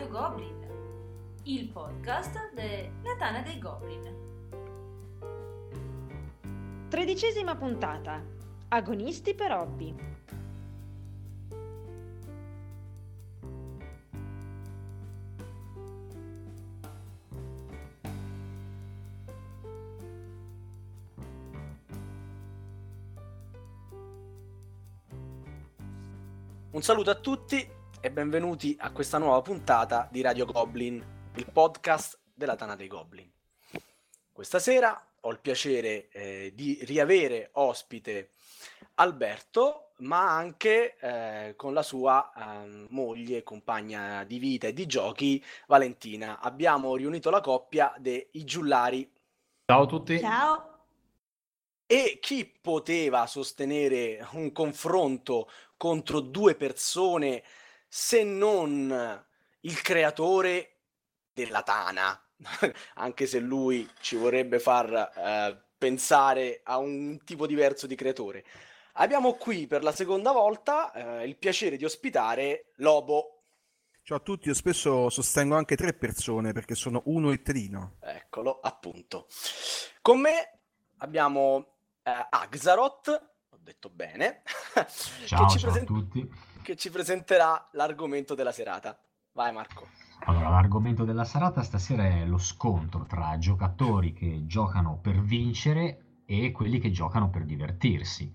Radio Goblin, il podcast della Tana dei Goblin. Tredicesima puntata. Agonisti per hobby. Un saluto a tutti e benvenuti a questa nuova puntata di Radio Goblin, il podcast della Tana dei Goblin. Questa sera ho il piacere eh, di riavere ospite Alberto, ma anche eh, con la sua eh, moglie, compagna di vita e di giochi, Valentina. Abbiamo riunito la coppia dei Giullari. Ciao a tutti. Ciao! E chi poteva sostenere un confronto contro due persone se non il creatore della Tana? Anche se lui ci vorrebbe far eh, pensare a un tipo diverso di creatore. Abbiamo qui per la seconda volta eh, il piacere di ospitare Lobo. Ciao a tutti, io spesso sostengo anche tre persone perché sono uno e trino. Eccolo, appunto. Con me abbiamo eh, Axaroth, ho detto bene, Ciao, che, ci ciao a presen- tutti. Che ci presenterà l'argomento della serata. Vai Marco. Allora, l'argomento della serata stasera è lo scontro tra giocatori che giocano per vincere e quelli che giocano per divertirsi.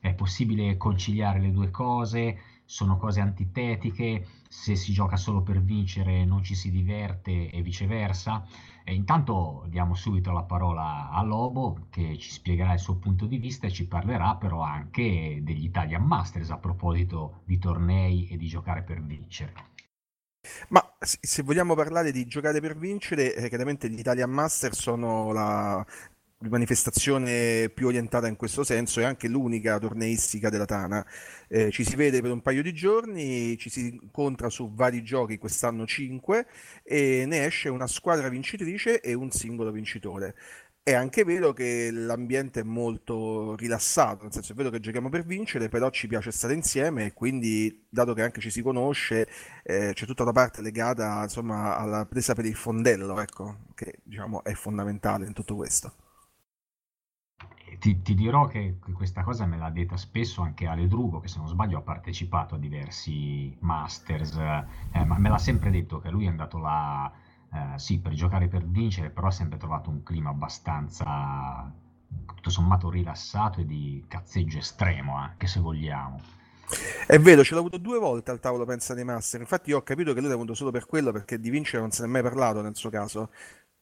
È possibile conciliare le due cose? Sono cose antitetiche? Se si gioca solo per vincere non ci si diverte e viceversa? E intanto diamo subito la parola a Lobo che ci spiegherà il suo punto di vista e ci parlerà però anche degli Italian Masters a proposito di tornei e di giocare per vincere. Ma se vogliamo parlare di giocare per vincere, eh, chiaramente gli Italian Master sono la manifestazione più orientata in questo senso e anche l'unica torneistica della Tana. Eh, ci si vede per un paio di giorni, ci si incontra su vari giochi, quest'anno 5, e ne esce una squadra vincitrice e un singolo vincitore. È anche vero che l'ambiente è molto rilassato, nel senso è vero che giochiamo per vincere, però ci piace stare insieme e quindi, dato che anche ci si conosce, eh, c'è tutta la parte legata, insomma, alla presa per il fondello, ecco, che diciamo è fondamentale in tutto questo. Ti, ti dirò che questa cosa me l'ha detta spesso anche Ale Drugo, che se non sbaglio ha partecipato a diversi Masters, eh, ma me l'ha sempre detto che lui è andato là, eh, sì, per giocare per vincere, però ha sempre trovato un clima abbastanza, tutto sommato, rilassato e di cazzeggio estremo, anche se vogliamo. È vero, ce l'ho avuto due volte al tavolo pensa dei Master, infatti io ho capito che lui l'ha avuto solo per quello, perché di vincere non se ne è mai parlato nel suo caso.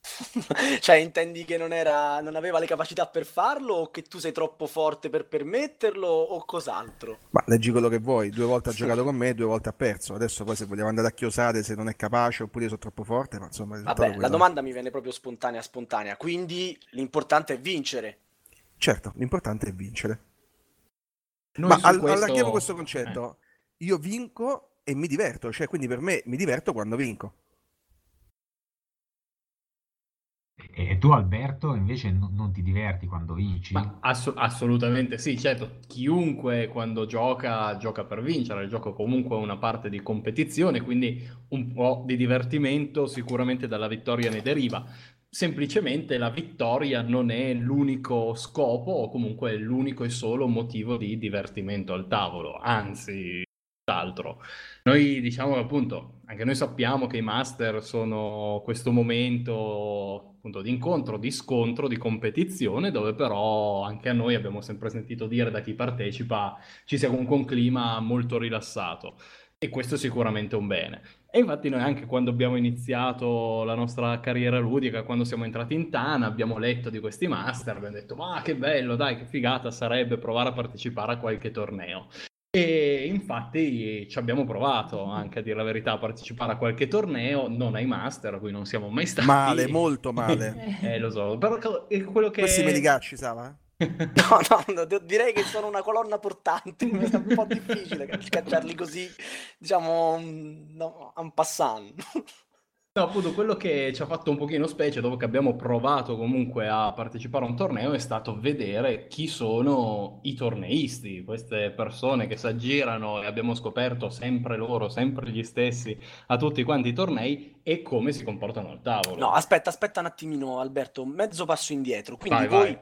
cioè, intendi che non, era, non aveva le capacità per farlo o che tu sei troppo forte per permetterlo o cos'altro? Ma leggi quello che vuoi, due volte ha giocato con me, due volte ha perso. Adesso poi se vogliamo andare a chiosare se non è capace oppure io sono troppo forte, ma insomma Vabbè, la quello. domanda mi viene proprio spontanea, spontanea, quindi l'importante è vincere. Certo, l'importante è vincere. Noi Ma su al- questo- allarghiamo questo concetto. Io vinco e mi diverto, cioè quindi per me mi diverto quando vinco. E, tu, Alberto, invece non, non ti diverti quando vinci? Ass- assolutamente sì, certo, chiunque quando gioca gioca per vincere, il gioco comunque è una parte di competizione, quindi un po' di divertimento sicuramente dalla vittoria ne deriva. Semplicemente la vittoria non è l'unico scopo o comunque l'unico e solo motivo di divertimento al tavolo, anzi, tutt'altro. Noi diciamo appunto, anche noi sappiamo che i master sono questo momento appunto di incontro, di scontro, di competizione, dove però anche a noi abbiamo sempre sentito dire da chi partecipa ci sia comunque un clima molto rilassato. E questo è sicuramente un bene. E infatti noi anche quando abbiamo iniziato la nostra carriera ludica, quando siamo entrati in Tana, abbiamo letto di questi master, abbiamo detto ma che bello, dai, che figata sarebbe provare a partecipare a qualche torneo. E infatti ci abbiamo provato anche a dire la verità a partecipare a qualche torneo, non ai master, a cui non siamo mai stati. Male, molto male. Eh, lo so, però è quello che... Questi me li cacci, Sava? No, no, no, direi che sono una colonna portante, mi è un po' difficile ca- cacciarli così, diciamo, no, en passant. No, appunto, quello che ci ha fatto un pochino specie dopo che abbiamo provato comunque a partecipare a un torneo è stato vedere chi sono i torneisti, queste persone che si aggirano e abbiamo scoperto sempre loro, sempre gli stessi a tutti quanti i tornei e come si comportano al tavolo. No, aspetta, aspetta un attimino Alberto, mezzo passo indietro. Quindi Vai, voi vai.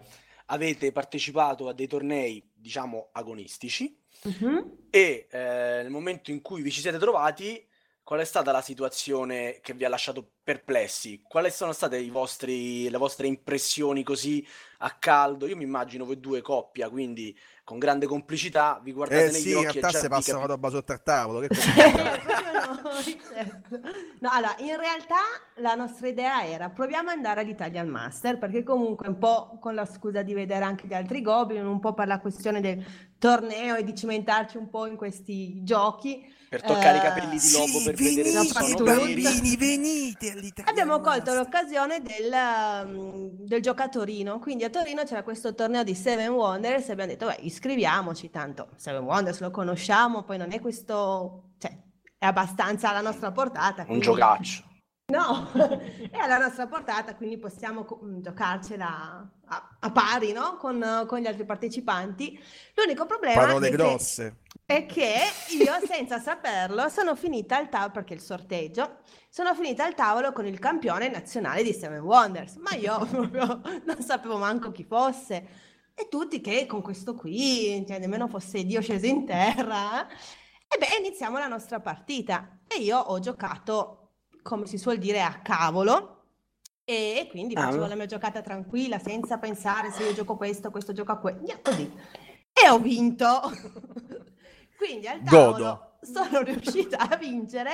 avete partecipato a dei tornei, diciamo, agonistici Mhm. e eh, nel momento in cui vi ci siete trovati, qual è stata la situazione che vi ha lasciato perplessi? Quali sono state i vostri, le vostre impressioni così a caldo? Io mi immagino voi due coppia, quindi con grande complicità, vi guardate Eh negli sì, in occhi e già vi passa capi- roba sotto al tavolo. Che certo. No, allora, in realtà la nostra idea era proviamo ad andare all'Italian Master, perché comunque un po' con la scusa di vedere anche gli altri Goblin, un po' per la questione del torneo e di cimentarci un po' in questi giochi, per toccare i Eh, capelli di lobo Sì, per vedere se venite, sono bambini, venite all'Italia. abbiamo colto l'occasione del, um, del gioco a Torino. Quindi a Torino c'era questo torneo di Seven Wonders e abbiamo detto, beh, iscriviamoci, tanto Seven Wonders lo conosciamo, poi non è questo, cioè, è abbastanza alla nostra portata. Un quindi- giocaccio. No, è alla nostra portata, quindi possiamo mm, giocarcela a, a pari, no? Con, con gli altri partecipanti. L'unico problema Parole è che, grosse. è che io, senza saperlo, sono finita al tavolo, perché il sorteggio, sono finita al tavolo con il campione nazionale di Seven Wonders, ma io proprio non sapevo manco chi fosse. E tutti che con questo qui, cioè nemmeno fosse Dio sceso in terra. E beh, iniziamo la nostra partita. E io ho giocato, come si suol dire, a cavolo. E quindi Ah, facevo la mia giocata tranquilla, senza pensare se io gioco questo, questo gioca quello. Così. E ho vinto. Quindi al Godo. tavolo sono riuscita a vincere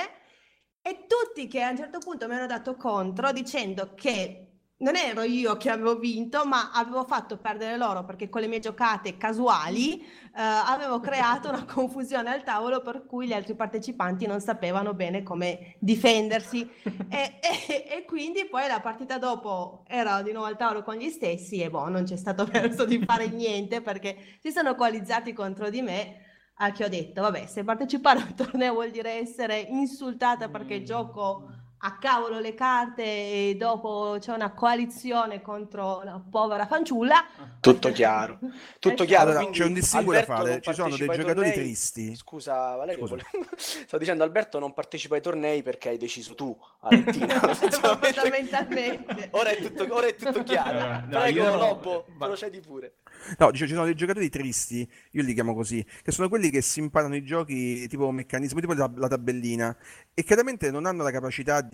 e tutti che a un certo punto mi hanno dato contro dicendo che non ero io che avevo vinto, ma avevo fatto perdere loro perché con le mie giocate casuali eh, avevo creato una confusione al tavolo per cui gli altri partecipanti non sapevano bene come difendersi. E, e- e quindi poi la partita dopo ero di nuovo al tavolo con gli stessi e boh, non c'è stato verso di fare niente perché si sono coalizzati contro di me. Al che ho detto, vabbè, se partecipare a un torneo vuol dire essere insultata perché gioco a cavolo le carte e dopo c'è una coalizione contro la povera fanciulla. Tutto chiaro. Tutto Eh, chiaro. Allora, quindi c'è un distinguo da fare, ci sono dei giocatori tornei. tristi. Scusa Valerio, Scusa. volevo- sto dicendo Alberto non partecipa ai tornei perché hai deciso tu, Valentina. Fondamentalmente. ora, è tutto, ora è tutto chiaro. Eh, no, Prego, io no. Lobo, Va- procedi pure. No, dice, ci sono dei giocatori tristi, io li chiamo così, che sono quelli che si imparano i giochi tipo meccanismo, tipo la, la tabellina, e chiaramente non hanno la capacità di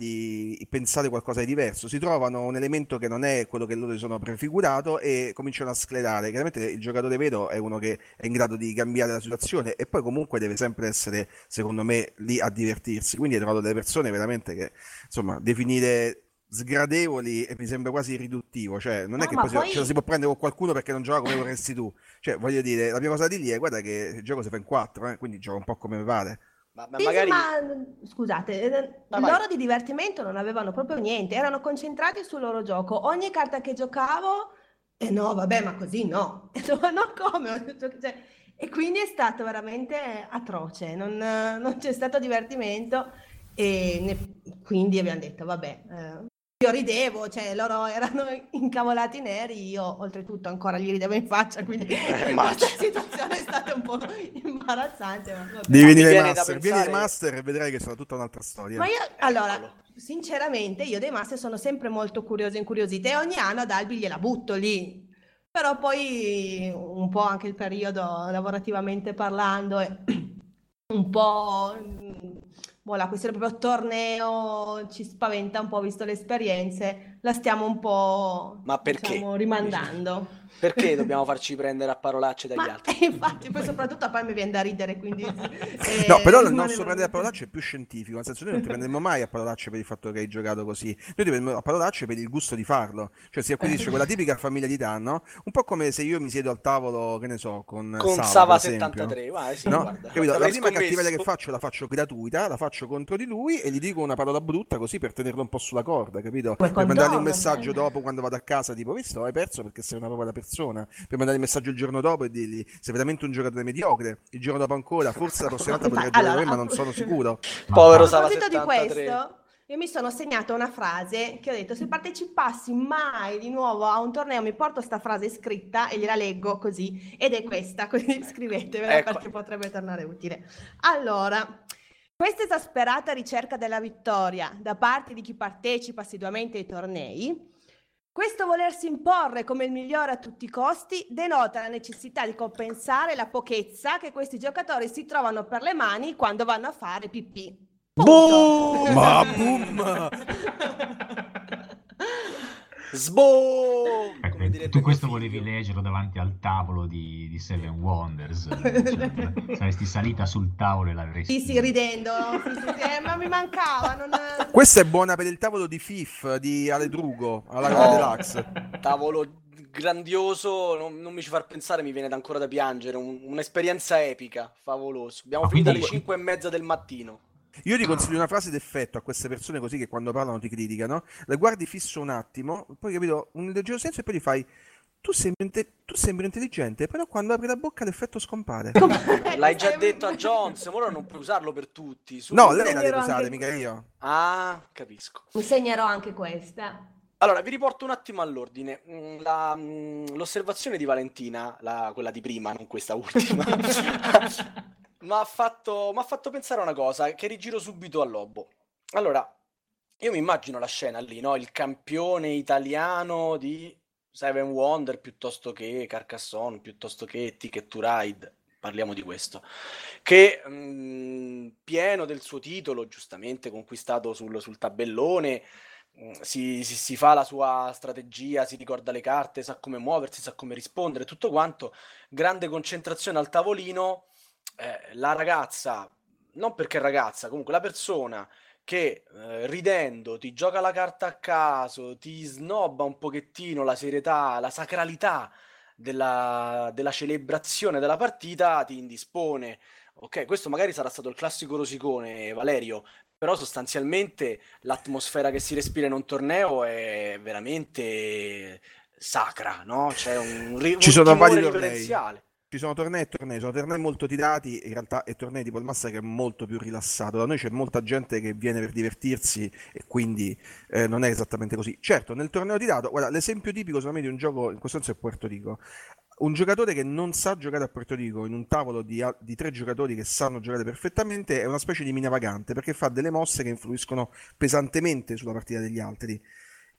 pensare qualcosa di diverso, si trovano un elemento che non è quello che loro si sono prefigurato e cominciano a sclerare. Chiaramente il giocatore vero è uno che è in grado di cambiare la situazione e poi comunque deve sempre essere, secondo me, lì a divertirsi. Quindi hai trovato delle persone veramente che, insomma, definire sgradevoli e mi sembra quasi riduttivo, cioè non è No, che ma poi ce la si può prendere con qualcuno perché non gioca come vorresti tu. Cioè, voglio dire, la prima cosa di lì è guarda che il gioco si fa in quattro, eh, quindi gioca un po' come pare. Ma, ma magari... ma scusate, eh, Vai, vai. loro di divertimento non avevano proprio niente, erano concentrati sul loro gioco. Ogni carta che giocavo, e no, vabbè, ma così no. E no, no, come? Cioè, e quindi è stato veramente atroce, non, eh, non c'è stato divertimento e ne- quindi abbiamo detto, vabbè, eh, io ridevo, cioè loro erano incavolati neri, io oltretutto ancora gli ridevo in faccia, quindi ma- questa situazione è stata un po' imbarazzante. Ma. Devi venire ai master, vieni ai master e vedrai che sarà tutta un'altra storia. Ma io, allora, sinceramente, io dei master sono sempre molto curiosa e incuriosita e ogni anno ad Albi gliela butto lì. Però poi un po' anche il periodo lavorativamente parlando e un po' boh, la questione proprio torneo ci spaventa un po' visto le esperienze, la stiamo un po' Ma perché? diciamo, rimandando. Perché dobbiamo farci prendere a parolacce dagli Ma altri? infatti, poi soprattutto a poi mi viene da ridere, quindi... eh, No, però il nostro prendere a parolacce è più scientifico, nel senso noi non ti prenderemo mai a parolacce per il fatto che hai giocato così, noi ti prenderemo a parolacce per il gusto di farlo, cioè si acquisisce quella tipica familiarità, no? Un po' come se io mi siedo al tavolo, che ne so, con, Con Sava, Sava per esempio. 73, guarda, sì, No? guarda. Capito? La prima cattiveria che faccio la faccio gratuita, la faccio contro di lui e gli dico una parola brutta così per tenerlo un po' sulla corda, capito? Per mandargli un messaggio bello. dopo quando vado a casa, tipo, visto, hai perso perché sei una povera persona. Per mandare il messaggio il giorno dopo e dirgli, sei veramente un giocatore mediocre. Il giorno dopo ancora, forse la prossima volta Infatti, giocare ma non sono sicuro. Povero A Sava proposito di 73. questo, io mi sono segnata una frase che ho detto se partecipassi mai di nuovo a un torneo mi porto sta frase scritta e gliela leggo così ed è questa, quindi scrivetevela Ecco. perché potrebbe tornare utile. Allora, questa esasperata ricerca della vittoria da parte di chi partecipa assiduamente ai tornei, questo volersi imporre come il migliore a tutti i costi denota la necessità di compensare la pochezza che questi giocatori si trovano per le mani quando vanno a fare pipì. Boom! Ma boom! Sboom! Ecco, Come direbbe tu questo volevi leggerlo davanti al tavolo di, di Seven Wonders. cioè, saresti salita sul tavolo e l'avresti... Sì, sì, ridendo, sì, sì, sì, eh, ma mi mancava. Non... Questa è buona per il tavolo di FIF di Ale Drugo alla No. Deluxe. Tavolo grandioso, non, non mi ci far pensare, mi viene da ancora da piangere. un- un'esperienza epica, favoloso. Abbiamo Ma finito alle quindi- 5 e mezza del mattino. Io ti consiglio una frase d'effetto a queste persone così che quando parlano ti criticano, le guardi fisso un attimo, poi capito, un leggero silenzio e poi gli fai tu sembri, inte- tu sembri intelligente, però quando apri la bocca l'effetto scompare. L'hai già detto a Jones, ora non puoi usarlo per tutti. su. No, lei la deve usare, mica io. Ah, capisco. Mi segnerò anche questa. Allora, vi riporto un attimo all'ordine. Mm, la, mm, l'osservazione di Valentina, la- quella di prima, non questa ultima, mi ha fatto, fatto pensare a una cosa che rigiro subito a Lobo. Allora, io mi immagino la scena lì, no? Il campione italiano di Seven Wonder piuttosto che Carcassonne, piuttosto che Ticket to Ride, parliamo di questo, che mm, pieno del suo titolo, giustamente conquistato sul, sul tabellone, si, si- si fa la sua strategia, si ricorda le carte, sa come muoversi, sa come rispondere, tutto quanto, grande concentrazione al tavolino, eh, la ragazza, non perché ragazza, comunque la persona che eh, ridendo ti gioca la carta a caso, ti snobba un pochettino la serietà, la sacralità della, della celebrazione della partita, ti indispone. Ok, questo magari sarà stato il classico rosicone, Valerio, però sostanzialmente l'atmosfera che si respira in un torneo è veramente sacra, no? C'è un, ri- Ci un sono vari tornei. Ci sono tornei e tornei, sono tornei molto tirati, in realtà e tornei tipo il Master che è molto più rilassato. Da noi c'è molta gente che viene per divertirsi e quindi eh, non è esattamente così. Certo, nel torneo tirato, guarda, l'esempio tipico secondo me di un gioco in questo senso è Puerto Rico. Un giocatore che non sa giocare a Puerto Rico in un tavolo di, di tre giocatori che sanno giocare perfettamente è una specie di mina vagante perché fa delle mosse che influiscono pesantemente sulla partita degli altri.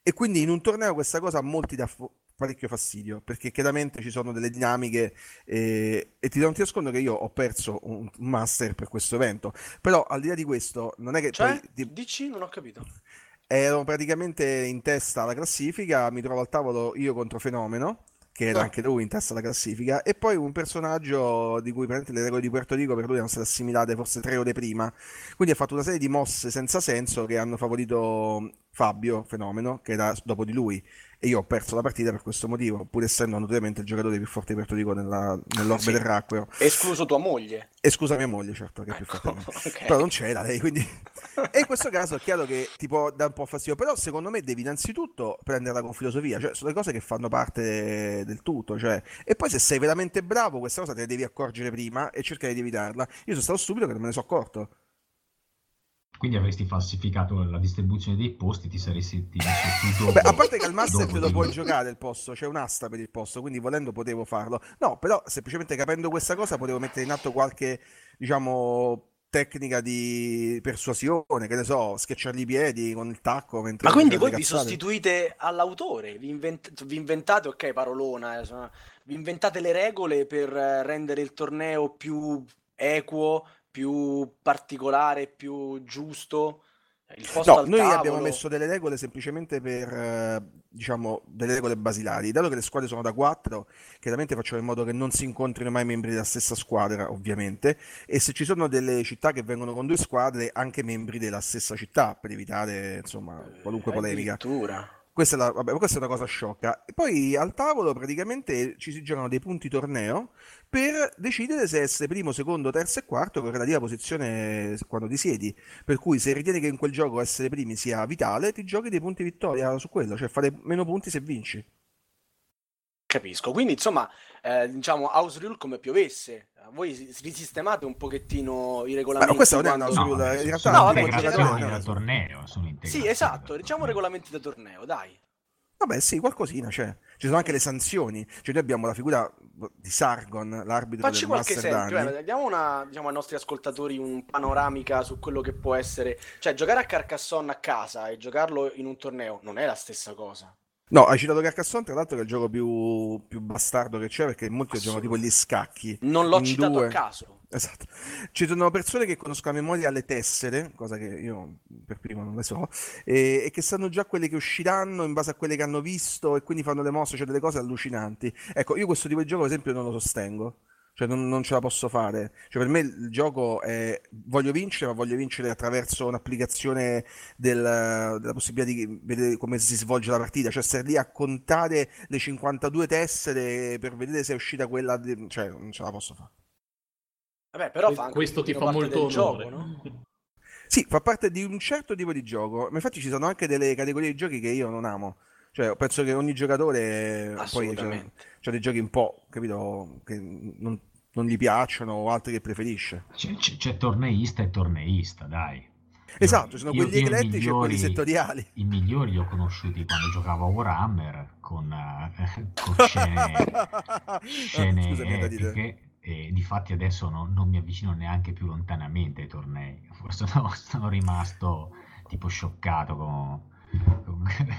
E quindi in un torneo questa cosa a molti dà fo- parecchio fastidio perché chiaramente ci sono delle dinamiche eh, e ti do un ti nascondo che io ho perso un master per questo evento. Però al di là di questo, non è che Cioè, poi ti- dici? Non ho capito. ero praticamente in testa alla classifica, mi trovo al tavolo io contro Fenomeno, che era Ah. anche lui in testa alla classifica, e poi un personaggio di cui praticamente le regole di Puerto Rico per lui erano state assimilate forse tre ore prima. Quindi ha fatto una serie di mosse senza senso che hanno favorito Fabio Fenomeno, che era dopo di lui. E io ho perso la partita per questo motivo, pur essendo notoriamente il giocatore più forte di Puerto Rico nella- nell'orbe Sì. terracqueo. Escluso tua moglie. E scusa mia moglie, certo, che è più Ecco, forte di me. ok. Però non c'era lei, quindi... E in questo caso è chiaro che ti può dare un po' fastidio, però secondo me devi innanzitutto prenderla con filosofia, cioè sono le cose che fanno parte del tutto, cioè... E poi se sei veramente bravo, questa cosa te ne devi accorgere prima e cercare di evitarla. Io sono stato stupido che non me ne sono accorto. Quindi avresti falsificato la distribuzione dei posti, ti saresti ti messo tutto Beh, a parte che al master te lo puoi lui. giocare il posto, c'è un'asta per il posto, quindi volendo potevo farlo. No, però semplicemente capendo questa cosa potevo mettere in atto qualche, diciamo, tecnica di persuasione, che ne so, schiacciargli i piedi con il tacco mentre Ma quindi voi vi sostituite all'autore, vi, invent- vi inventate, ok, parolona, eh, insomma, vi inventate le regole per eh, rendere il torneo più equo, più particolare, più giusto. No, noi abbiamo tavolo. messo delle regole semplicemente per, eh, diciamo, delle regole basilari. Dato che le squadre sono da quattro, chiaramente facciamo in modo che non si incontrino mai membri della stessa squadra, ovviamente. E se ci sono delle città che vengono con due squadre, anche membri della stessa città, per evitare, insomma, qualunque polemica. Addirittura. Questa è, la- vabbè, questa è una cosa sciocca. E poi al tavolo praticamente ci si giocano dei punti torneo per decidere se essere primo, secondo, terzo e quarto con relativa posizione quando ti siedi. Per cui se ritieni che in quel gioco essere primi sia vitale, ti giochi dei punti vittoria su quello, cioè fare meno punti se vinci. Capisco, quindi insomma, eh, diciamo house rule come piovesse. Voi si- risistemate un pochettino i Ma regolamenti. questo non è un quando- house rule, in realtà No, vabbè, integrazioni da torneo, sono Sì, esatto, diciamo regolamenti da torneo, dai. Vabbè, sì, qualcosina c'è. Ci sono anche le sanzioni. Cioè, noi abbiamo la figura di Sargon, l'arbitro Facci del qualche Master esempio, Danny. eh, diamo una, diciamo, ai nostri ascoltatori un panoramica su quello che può essere. Cioè, giocare a Carcassonne a casa e giocarlo in un torneo non è la stessa cosa. No, hai citato Carcassonne, tra l'altro che è il gioco più, più bastardo che c'è, perché molti giocano tipo gli scacchi. Non l'ho citato due. a caso. Esatto. Ci sono persone che conoscono a memoria le tessere, cosa che io per primo non le so, e, e che sanno già quelle che usciranno in base a quelle che hanno visto e quindi fanno le mosse, cioè delle cose allucinanti. Ecco, io questo tipo di gioco, ad esempio, non lo sostengo. Cioè, non, non ce la posso fare. Cioè, per me il gioco è voglio vincere, ma voglio vincere attraverso un'applicazione del- della possibilità di vedere come si svolge la partita. Cioè, stare lì a contare le 52 tessere per vedere se è uscita quella. di- Cioè, non ce la posso fare. Vabbè, però fa anche Questo un ti fa molto onore. gioco, no? Sì, fa parte di un certo tipo di gioco, ma infatti ci sono anche delle categorie di giochi che io non amo. Cioè, penso che ogni giocatore poi c'è, Assolutamente. c'è dei giochi un po', capito, che non, non gli piacciono o altri che preferisce. C'è, c'è- c'è torneista e torneista, dai. Esatto, sono io- quelli io i eclettici e quelli migliori- settoriali. I migliori li ho conosciuti quando giocavo a Warhammer con, eh, con scene, scene Scusami, epiche e difatti adesso non, non mi avvicino neanche più lontanamente ai tornei. Forse sono, sono rimasto tipo scioccato co- co-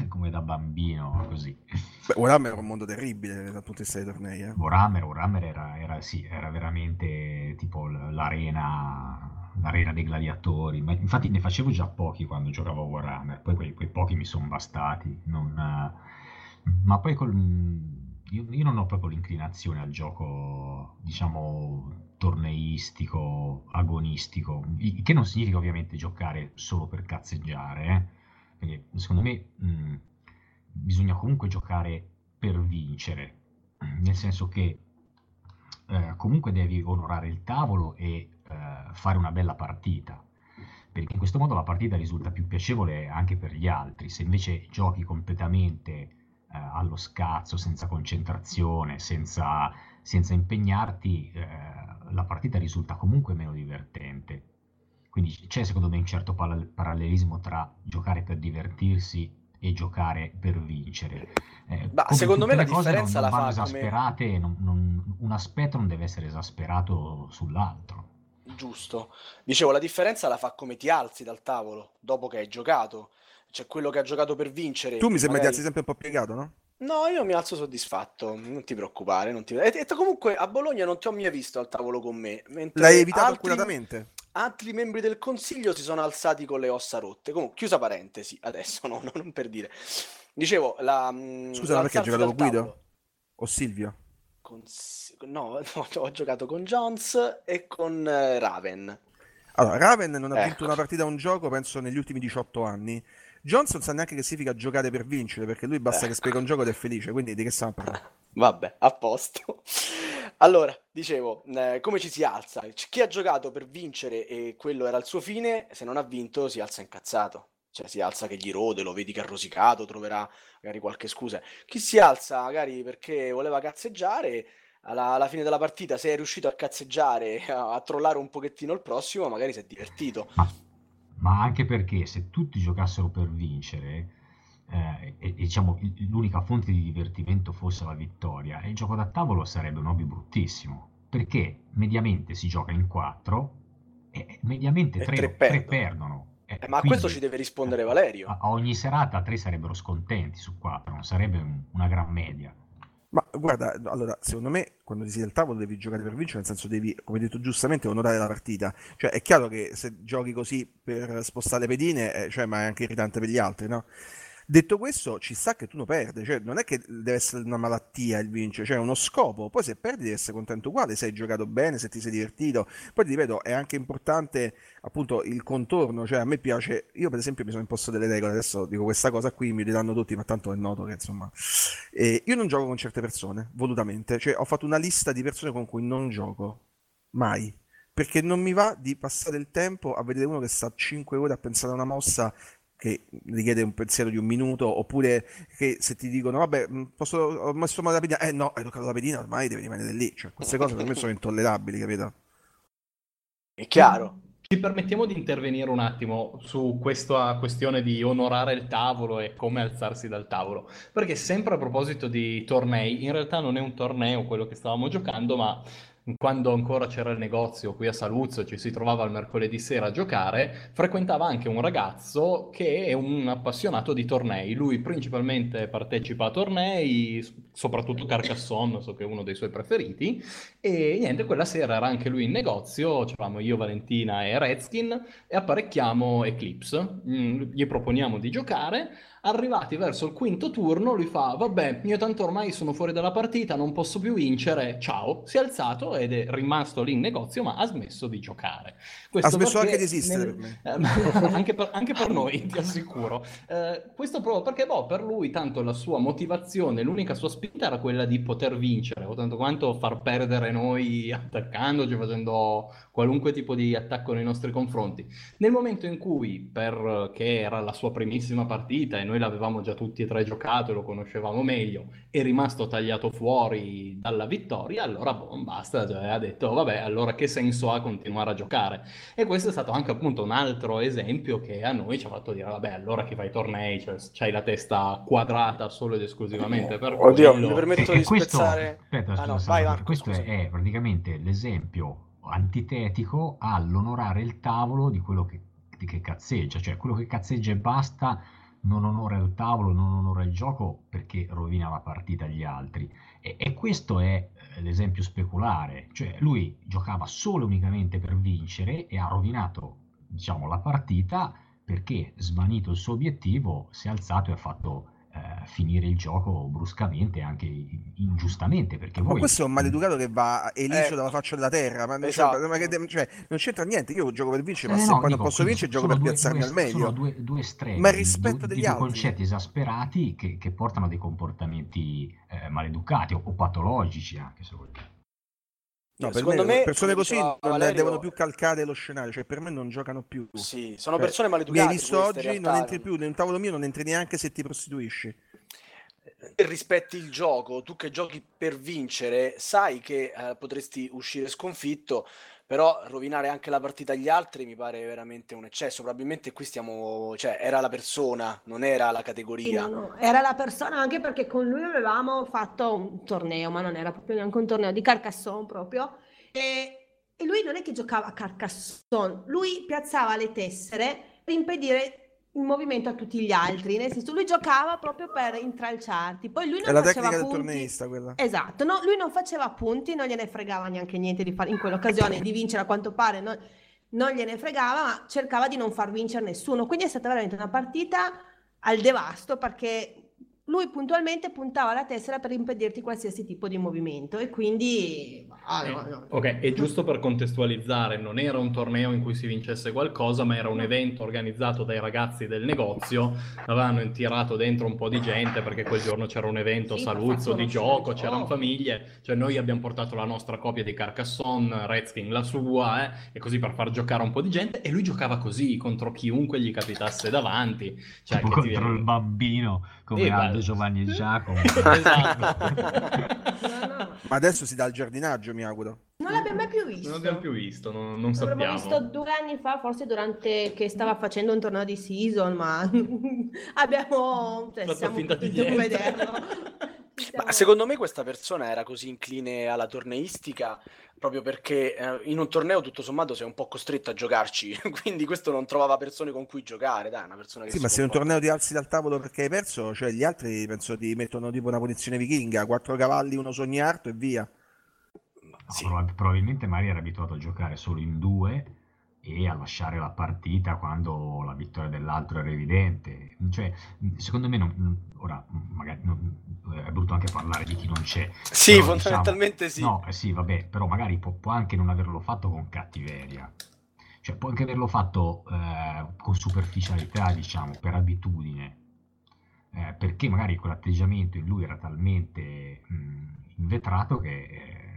come da bambino, così. Beh, Warhammer è un mondo terribile punto di vista dei tornei, eh. Warhammer, Warhammer era, era, sì, era veramente tipo l'arena, l'arena dei gladiatori. Ma infatti ne facevo già pochi quando giocavo a Warhammer, poi quei, quei pochi mi sono bastati. non, ma poi col, io, io non ho proprio l'inclinazione al gioco, diciamo, torneistico, agonistico, che non significa ovviamente giocare solo per cazzeggiare, eh. Perché secondo me mh, bisogna comunque giocare per vincere, nel senso che eh, comunque devi onorare il tavolo e eh, fare una bella partita, perché in questo modo la partita risulta più piacevole anche per gli altri. Se invece giochi completamente eh, allo scazzo, senza concentrazione, senza, senza impegnarti, eh, la partita risulta comunque meno divertente. Quindi c'è secondo me un certo parallelismo tra giocare per divertirsi e giocare per vincere. Eh, Ma come secondo me la cose non- differenza non la fa come- esasperate, non- non- un aspetto non deve essere esasperato sull'altro. Giusto. Dicevo, la differenza la fa come ti alzi dal tavolo dopo che hai giocato. C'è quello che ha giocato per vincere. Tu mi sembra magari- di alzi sempre un po' piegato, no? No, io mi alzo soddisfatto, non ti preoccupare. Non ti... E, e comunque a Bologna non ti ho mai visto al tavolo con me. mentre L'hai evitato altri- accuratamente? Altri membri del consiglio si sono alzati con le ossa rotte. Comunque, chiusa parentesi, adesso no, no, non per dire. Dicevo, la... mm, Scusa, ma perché l'alzarsi giocato con Guido? tavolo- O Silvio? con No, no, ho giocato con Jones e con eh, Raven. Allora, Raven non ha vinto Ecco. una partita a un gioco, penso, negli ultimi 18 anni. Johnson sa neanche che significa giocare per vincere, perché lui basta che spiega un gioco ed è felice, quindi di che stiamo parlando? Vabbè, a posto. Allora, dicevo, eh, come ci si alza? Chi ha giocato per vincere e quello era il suo fine, se non ha vinto si alza incazzato. Cioè si alza che gli rode, lo vedi che ha rosicato, troverà magari qualche scusa. Chi si alza magari perché voleva cazzeggiare, alla, alla fine della partita, se è riuscito a cazzeggiare, a, a trollare un pochettino il prossimo, magari si è divertito. Ma, anche perché se tutti giocassero per vincere, eh, e, diciamo l'unica fonte di divertimento fosse la vittoria, il gioco da tavolo sarebbe un hobby bruttissimo. Perché mediamente si gioca in quattro e mediamente E tre, tre tre perdono. perdono. Eh, Eh, ma a questo ci deve rispondere eh, Valerio. A, a ogni serata tre sarebbero scontenti su quattro, non sarebbe un- una gran media. Ma guarda, allora, secondo me, quando ti siedi al tavolo devi giocare per vincere, nel senso devi, come detto giustamente, onorare la partita. Cioè, è chiaro che se giochi così per spostare le pedine, eh, cioè, ma è anche irritante per gli altri, no? Detto questo, ci sta che tu lo perdi, cioè non è che deve essere una malattia il vincere, cioè è uno scopo. Poi se perdi devi essere contento uguale, se hai giocato bene, se ti sei divertito. Poi ti ripeto, è anche importante appunto il contorno, cioè a me piace, io per esempio mi sono imposto delle regole, adesso dico questa cosa qui, mi diranno tutti, ma tanto è noto che insomma... eh, io non gioco con certe persone, volutamente, cioè ho fatto una lista di persone con cui non gioco, mai. Perché non mi va di passare il tempo a vedere uno che sta 5 ore a pensare a una mossa che richiede un pensiero di un minuto, oppure che se ti dicono, vabbè, posso, ho messo male la pedina, eh no, hai toccato la pedina, ormai devi rimanere lì. Cioè, queste cose per me sono intollerabili, capito? È chiaro? Ci permettiamo di intervenire un attimo su questa questione di onorare il tavolo e come alzarsi dal tavolo, perché sempre a proposito di tornei, in realtà non è un torneo quello che stavamo giocando, ma quando ancora c'era il negozio qui a Saluzzo, ci si trovava il mercoledì sera a giocare, frequentava anche un ragazzo che è un appassionato di tornei. Lui principalmente partecipa a tornei, soprattutto Carcassonne, so che è uno dei suoi preferiti, e niente, quella sera era anche lui in negozio, c'eravamo io, Valentina e Redskin, e apparecchiamo Eclipse. Mm, gli proponiamo di giocare. Arrivati verso il quinto turno, lui fa: Vabbè, io tanto ormai sono fuori dalla partita, non posso più vincere. Ciao. Si è alzato ed è rimasto lì in negozio, ma ha smesso di giocare. Questo ha smesso anche di esistere nel- eh, anche, per, anche per noi, ti assicuro. Eh, questo proprio perché boh, per lui tanto la sua motivazione, l'unica sua spinta era quella di poter vincere, o tanto quanto far perdere noi attaccandoci, facendo qualunque tipo di attacco nei nostri confronti. Nel momento in cui, perché era la sua primissima partita e noi l'avevamo già tutti e tre giocato e lo conoscevamo meglio, è rimasto tagliato fuori dalla vittoria, allora boh, basta, cioè, ha detto vabbè, allora che senso ha continuare a giocare? E questo è stato anche appunto un altro esempio che a noi ci ha fatto dire vabbè, allora che fai tornei, cioè c'hai la testa quadrata solo ed esclusivamente per Oddio, quello. mi permetto di questo, spezzare... aspetta, Ah, no, vai, Marco, questo scusa. è praticamente l'esempio antitetico all'onorare il tavolo di quello che, di che cazzeggia, cioè quello che cazzeggia e basta non onora il tavolo, non onora il gioco perché rovina la partita agli altri. E, e questo è eh, l'esempio speculare, cioè lui giocava solo e unicamente per vincere e ha rovinato, diciamo, la partita perché svanito il suo obiettivo si è alzato e ha fatto eh, finire il gioco bruscamente, anche ingiustamente, perché Ma voi... questo è un maleducato che va eliso Eh, dalla faccia della terra. Ma, cioè, esatto. ma che- cioè, non c'entra niente. Io gioco per vincere, ma Eh se no, poi non dico, posso quindi vincere, gioco per due- piazzarmi due- al meglio. Sono due, due estremi Ma rispetto due- degli altri. concetti esasperati che, che portano a dei comportamenti eh, maleducati o, o patologici anche se vuoi. No, per Secondo me, me, persone così non Valerio- devono più calcare lo scenario. Cioè, per me non giocano più. Sì, sono Cioè, persone Mi maleducate. hai visto queste, oggi, non entri più. Nel tavolo mio non entri neanche se ti prostituisci. Se rispetti il gioco, tu che giochi per vincere, sai che eh, potresti uscire sconfitto, però rovinare anche la partita agli altri mi pare veramente un eccesso. Probabilmente qui stiamo, cioè, era la persona, non era la Sì, categoria. no, no, Era la persona anche perché con lui avevamo fatto un torneo, ma non era proprio neanche un torneo di Carcassonne proprio. E, e lui non è che giocava a Carcassonne, lui piazzava le tessere per impedire il movimento a tutti gli altri. Nel senso, lui giocava proprio per intralciarti. Poi lui È non la faceva tecnica del punti. torneista quella. Esatto, no, lui non faceva punti, non gliene fregava neanche niente di fare in quell'occasione di vincere a quanto pare, non, non gliene fregava, ma cercava di non far vincere nessuno. Quindi è stata veramente una partita al devasto perché lui puntualmente puntava la tessera per impedirti qualsiasi tipo di movimento e quindi ah, no, no. Ok, e giusto per contestualizzare, non era un torneo in cui si vincesse qualcosa, ma era un evento organizzato dai ragazzi del negozio. Avevano tirato dentro un po' di gente perché quel giorno c'era un evento Sì, saluzzo di gioco, c'erano famiglie. Cioè, noi abbiamo portato la nostra copia di Carcassonne, Redskin la sua, eh, e così per far giocare un po' di gente. E lui giocava così contro chiunque gli capitasse davanti. Cioè, contro viene- il bambino come Sì, Aldo. Giovanni e Giacomo. Esatto. Ma adesso si dà il giardinaggio, mi auguro. non l'abbiamo mai più visto. Non abbiamo più visto, non, non L'avremmo sappiamo. visto due anni fa, forse durante che stava facendo un torneo di season, ma abbiamo cioè, Fatto siamo finta di vederlo. Ci Ma secondo me questa persona era così incline alla torneistica proprio perché eh, in un torneo tutto sommato sei un po' costretto a giocarci, quindi questo non trovava persone con cui giocare, dai, una persona che Sì, si ma se in un torneo ti alzi dal tavolo perché hai perso, cioè gli altri penso ti mettono tipo una posizione vichinga, quattro cavalli, uno sognarto e via. No, sì. proba- probabilmente Maria era abituato a giocare solo in due e a lasciare la partita quando la vittoria dell'altro era evidente. Cioè, secondo me, non- ora magari non- è brutto anche parlare di chi non c'è. Sì, però, fondamentalmente diciamo- sì. No, eh sì, vabbè, però magari può, può anche non averlo fatto con cattiveria. Cioè, può anche averlo fatto eh, con superficialità, diciamo, per abitudine. Eh, perché magari quell'atteggiamento in lui era talmente mh, invetrato che eh,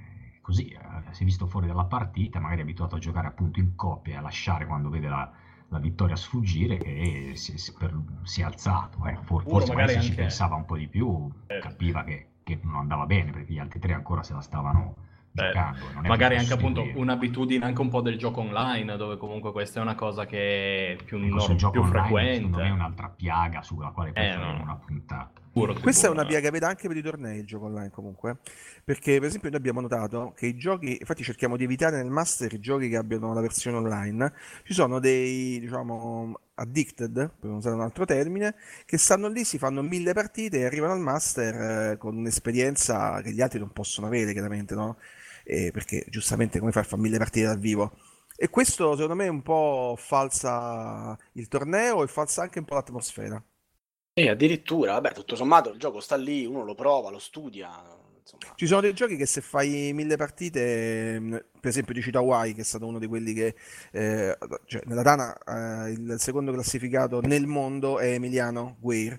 così eh, si è visto fuori dalla partita, magari è abituato a giocare appunto in coppia e a lasciare quando vede la, la vittoria sfuggire che si, si, per, si è alzato. Eh. For, forse magari magari ci pensava un po' di più, Eh. capiva che, che non andava bene perché gli altri tre ancora se la stavano giocando. Magari anche appunto un'abitudine anche un po' del gioco online, dove comunque questa è una cosa che è più, nor- sul gioco più online frequente. secondo me è un'altra piaga sulla quale poi Eh, faremo no. una puntata. Sicuro, Questa è sicuro, una eh. piaga veda anche per i tornei il gioco online comunque, perché per esempio noi abbiamo notato che i giochi, infatti cerchiamo di evitare nel master i giochi che abbiano la versione online, ci sono dei, diciamo, addicted, per usare un altro termine, che stanno lì, si fanno mille partite e arrivano al master eh, con un'esperienza che gli altri non possono avere chiaramente, no? Eh, perché giustamente come fai a fare mille partite dal vivo? E questo secondo me un po' falsa il torneo e falsa anche un po' l'atmosfera. E addirittura, vabbè, tutto sommato il gioco sta lì, uno lo prova, lo studia, insomma. Ci sono dei giochi che se fai mille partite, mh, per esempio di Cita Hawaii, che è stato uno di quelli che, eh, cioè, nella Dana eh, il secondo classificato nel mondo è Emiliano Guir.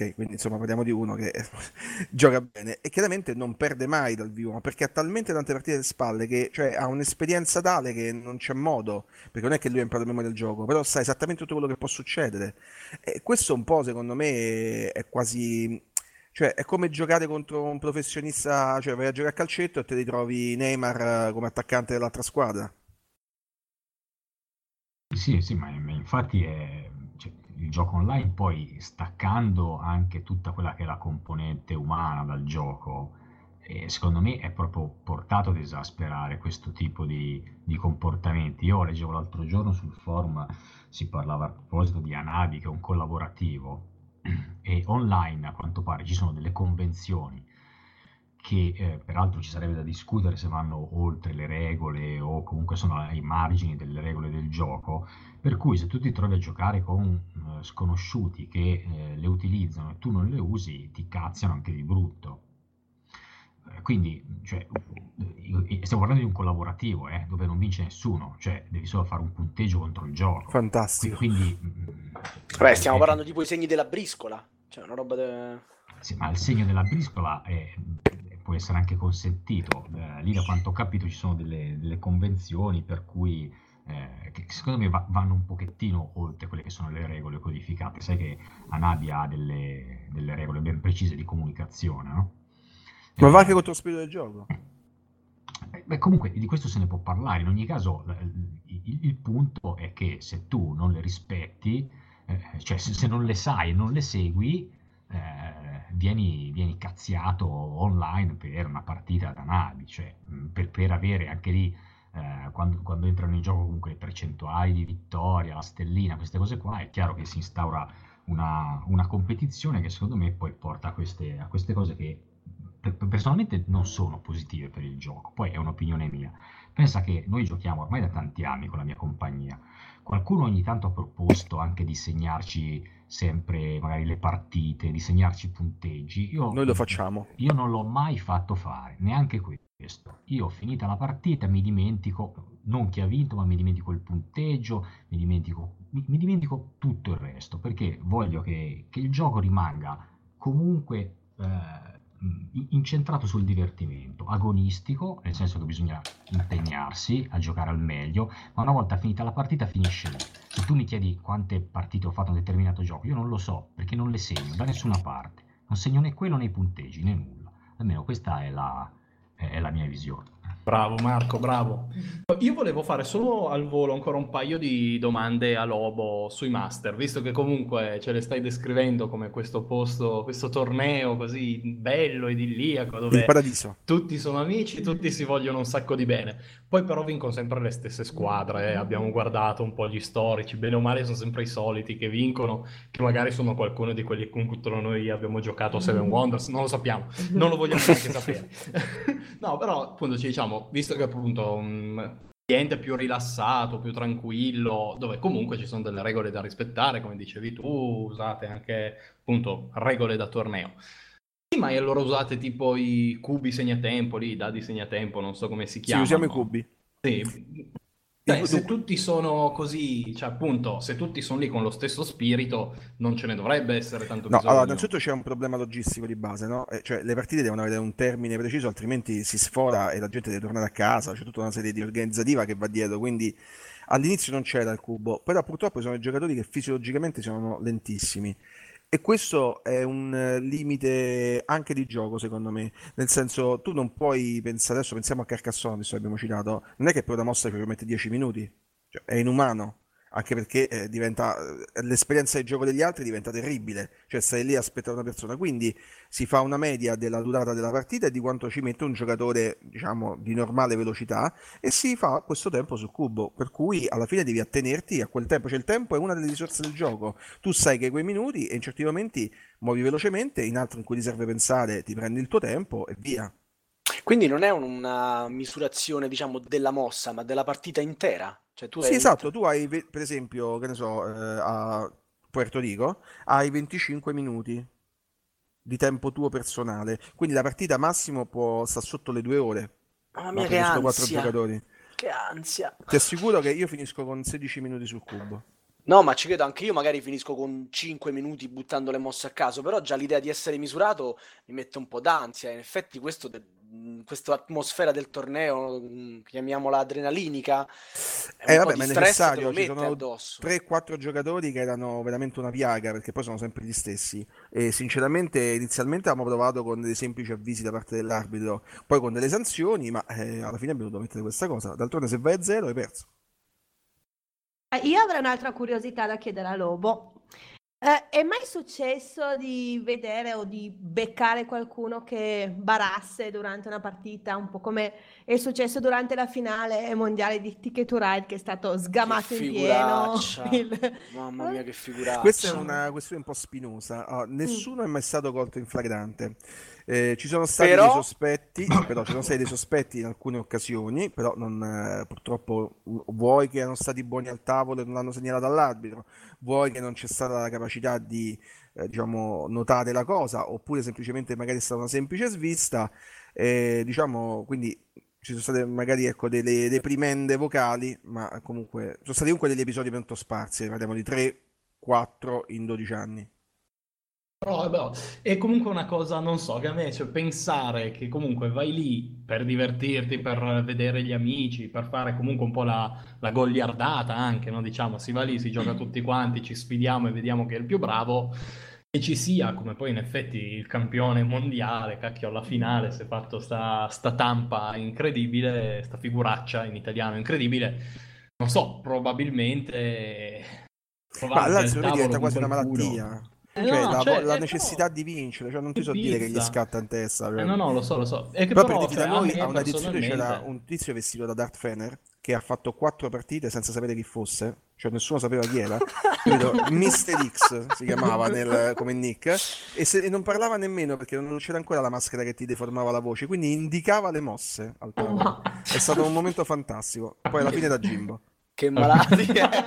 Ok, quindi insomma parliamo di uno che gioca bene e chiaramente non perde mai dal vivo, ma perché ha talmente tante partite alle spalle che cioè, ha un'esperienza tale che non c'è modo, perché non è che lui ha imparato a memoria del gioco, però sa esattamente tutto quello che può succedere. E questo un po' secondo me è quasi cioè, è come giocare contro un professionista, cioè vai a giocare a calcetto e te ritrovi Neymar eh, come attaccante dell'altra squadra. Sì, sì, ma infatti è, il gioco online poi staccando anche tutta quella che è la componente umana dal gioco, eh, secondo me è proprio portato ad esasperare questo tipo di, di comportamenti. Io leggevo l'altro giorno sul forum, si parlava a proposito di Anabi, che è un collaborativo, e online a quanto pare ci sono delle convenzioni che eh, peraltro ci sarebbe da discutere se vanno oltre le regole o comunque sono ai margini delle regole del gioco, per cui se tu ti trovi a giocare con eh, sconosciuti che eh, le utilizzano e tu non le usi, ti cazziano anche di brutto. Eh, Quindi, cioè, stiamo parlando di un collaborativo, eh, dove non vince nessuno, cioè devi solo fare un punteggio contro il gioco. Fantastico. Quindi, mm, Vabbè, stiamo eh, parlando tipo i segni della briscola, cioè una roba de... Sì, ma il segno della briscola è- può essere anche consentito. Eh, lì, da quanto ho capito, ci sono delle, delle convenzioni per cui, eh, che secondo me va- vanno un pochettino oltre quelle che sono le regole codificate. Sai che Anabi ha delle, delle regole ben precise di comunicazione, no? Ma va anche contro lo spirito del gioco. eh, Beh, comunque di questo se ne può parlare. In ogni caso, il, il punto è che se tu non le rispetti, eh, cioè se, se non le sai e non le segui, eh, vieni, vieni cazziato online per una partita da navi, cioè mh, per, per avere anche lì, eh, quando, quando entrano in gioco comunque le percentuali di vittoria, la stellina, queste cose qua, è chiaro che si instaura una, una competizione che secondo me poi porta a queste, a queste cose che per- personalmente non sono positive per il gioco, poi è un'opinione mia. Pensa che noi giochiamo ormai da tanti anni con la mia compagnia. Qualcuno ogni tanto ha proposto anche di segnarci sempre magari le partite, di segnarci i punteggi. Io, Noi lo facciamo. io non l'ho mai fatto fare, neanche questo. Io finita la partita mi dimentico, non chi ha vinto, ma mi dimentico il punteggio, mi dimentico, mi, mi dimentico tutto il resto, perché voglio che, che il gioco rimanga comunque eh, incentrato sul divertimento, agonistico, nel senso che bisogna impegnarsi a giocare al meglio, ma una volta finita la partita finisce lì. Se tu mi chiedi quante partite ho fatto un determinato gioco, io non lo so, perché non le segno da nessuna parte. Non segno né quello né i punteggi, né nulla. Almeno questa è la, è la mia visione. Bravo Marco, bravo. Io volevo fare solo al volo ancora un paio di domande a Lobo sui master, visto che comunque ce le stai descrivendo come questo posto, questo torneo così bello, idilliaco, Il dove paradiso. tutti sono amici, tutti si vogliono un sacco di bene. Poi però vincono sempre le stesse squadre, eh. abbiamo guardato un po' gli storici, bene o male sono sempre i soliti che vincono, che magari sono qualcuno di quelli con cui noi abbiamo giocato a Seven Wonders, non lo sappiamo, non lo vogliamo neanche sapere. No, però appunto ci diciamo, visto che appunto un ambiente più rilassato, più tranquillo, dove comunque ci sono delle regole da rispettare, come dicevi tu, usate anche appunto regole da torneo. Sì, ma allora usate tipo i cubi segnatempo, lì, i dadi segnatempo, non so come si Sì, chiamano. usiamo i cubi. Sì. Il- se tutti sono così, cioè appunto, se tutti sono lì con lo stesso spirito, non ce ne dovrebbe essere tanto No, bisogno. allora, innanzitutto c'è un problema logistico di base, no? Eh, Cioè, le partite devono avere un termine preciso, altrimenti si sfora e la gente deve tornare a casa, c'è tutta una serie di organizzativa che va dietro, quindi All'inizio non c'era il cubo, però purtroppo sono giocatori che fisiologicamente sono lentissimi. E questo è un limite anche di gioco, secondo me. Nel senso, tu non puoi pensare, adesso pensiamo a Carcassonne, che abbiamo citato, non è che per una mossa ci permette 10 minuti, cioè, è inumano anche perché eh, diventa, eh, l'esperienza di gioco degli altri diventa terribile, cioè stai lì a aspettare una persona, quindi si fa una media della durata della partita e di quanto ci mette un giocatore, diciamo, di normale velocità e si fa questo tempo sul cubo, per cui alla fine devi attenerti a quel tempo, cioè il tempo è una delle risorse del gioco, tu sai che quei minuti e in certi momenti muovi velocemente, in altri in cui ti serve pensare ti prendi il tuo tempo e via. Quindi non è una misurazione, diciamo, della mossa, ma della partita intera. Cioè, tu Sì, esatto, tu hai, per esempio, che ne so, eh, a Puerto Rico, hai 25 minuti di tempo tuo personale, quindi la partita massimo può stare sotto le due ore, Mamma mia, che ansia! giocatori. Che ansia! Ti assicuro che io finisco con 16 minuti sul cubo. No, ma ci credo anche io, magari finisco con 5 minuti buttando le mosse a caso, però già l'idea di essere misurato mi mette un po' d'ansia. In effetti questo de- questa atmosfera del torneo, mh, chiamiamola adrenalinica, è Eh un po' vabbè, di ma è necessario, lo ci mette sono addosso. 3-4 giocatori che erano veramente una piaga, perché poi sono sempre gli stessi. E sinceramente inizialmente avevamo provato con dei semplici avvisi da parte dell'arbitro, poi con delle sanzioni, ma eh, alla fine abbiamo dovuto mettere questa cosa. D'altronde se vai a zero hai perso. Eh, Io avrei un'altra curiosità da chiedere a Lobo. Eh, è mai successo di vedere o di beccare qualcuno che barasse durante una partita, un po' come è successo durante la finale mondiale di Ticket to Ride, che è stato sgamato in pieno? figuraccia. il- Mamma mia, che figuraccia. Questa è una questione un po' spinosa. Mm. nessuno è mai stato colto in flagrante. Eh, ci sono stati Però- dei sospetti, però ci sono stati dei sospetti in alcune occasioni, però non, eh, purtroppo vuoi che erano stati buoni al tavolo e non l'hanno segnalato all'arbitro, vuoi che non c'è stata la capacità di eh, diciamo, notare la cosa, oppure semplicemente magari è stata una semplice svista, diciamo, quindi ci sono state magari ecco, delle reprimende vocali, ma comunque sono stati comunque degli episodi molto sparsi, parliamo di 3-4 in 12 anni. Però, però, è comunque una cosa, non so, che a me, cioè, pensare che comunque vai lì per divertirti, per vedere gli amici, per fare comunque un po' la, la goliardata anche, no? Diciamo, si va lì, si gioca tutti quanti, ci sfidiamo e vediamo chi è il più bravo, e ci sia, come poi in effetti il campione mondiale, cacchio, alla finale si è fatto sta, sta tampa incredibile, sta figuraccia in italiano incredibile, non so, probabilmente... Ma me diventa quasi una malattia. Eh, Cioè, no, la, cioè, la eh, necessità però- di vincere, cioè non ti so dire che gli scatta in testa. Eh, cioè. no, no, lo so, lo so. È che Però però, per cioè, da a noi a una edizione c'era un tizio vestito da Darth Fener che ha fatto quattro partite senza sapere chi fosse, cioè nessuno sapeva chi era? Mr. X si chiamava nel- come nick, e, se- e non parlava nemmeno perché non c'era ancora la maschera che ti deformava la voce, quindi indicava le mosse al tavolo. È stato un momento fantastico. Poi alla fine da Jimbo. Che malattia.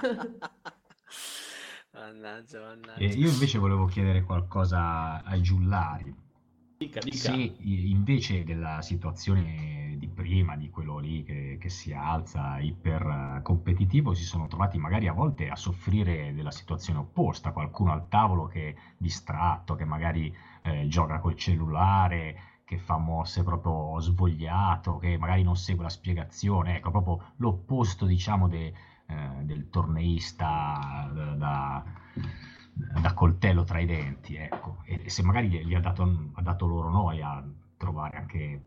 Mannaggia, mannaggia. E io invece volevo chiedere qualcosa ai giullari. Dica, dica. Se invece della situazione di prima, di quello lì che, che si alza iper eh, competitivo, si sono trovati magari a volte a soffrire della situazione opposta, qualcuno al tavolo che è distratto, che magari eh, gioca col cellulare, che fa mosse proprio svogliato, che magari non segue la spiegazione, ecco, proprio l'opposto, diciamo, de- eh, del torneista da, da- da coltello tra i denti, ecco. E, se magari gli, ha, dato, ha dato loro noia trovare anche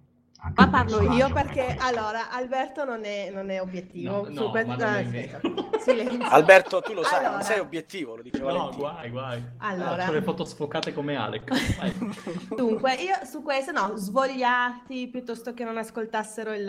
Ma parlo io perché allora Alberto non è, non è obiettivo. No, no, ma non è. Alberto, tu lo sai, Allora. non sei obiettivo, lo dice No, Valentino. guai, guai. Allora. Ah, le foto sfocate come Alec. Dunque, io su questo no, svogliati piuttosto che non ascoltassero il-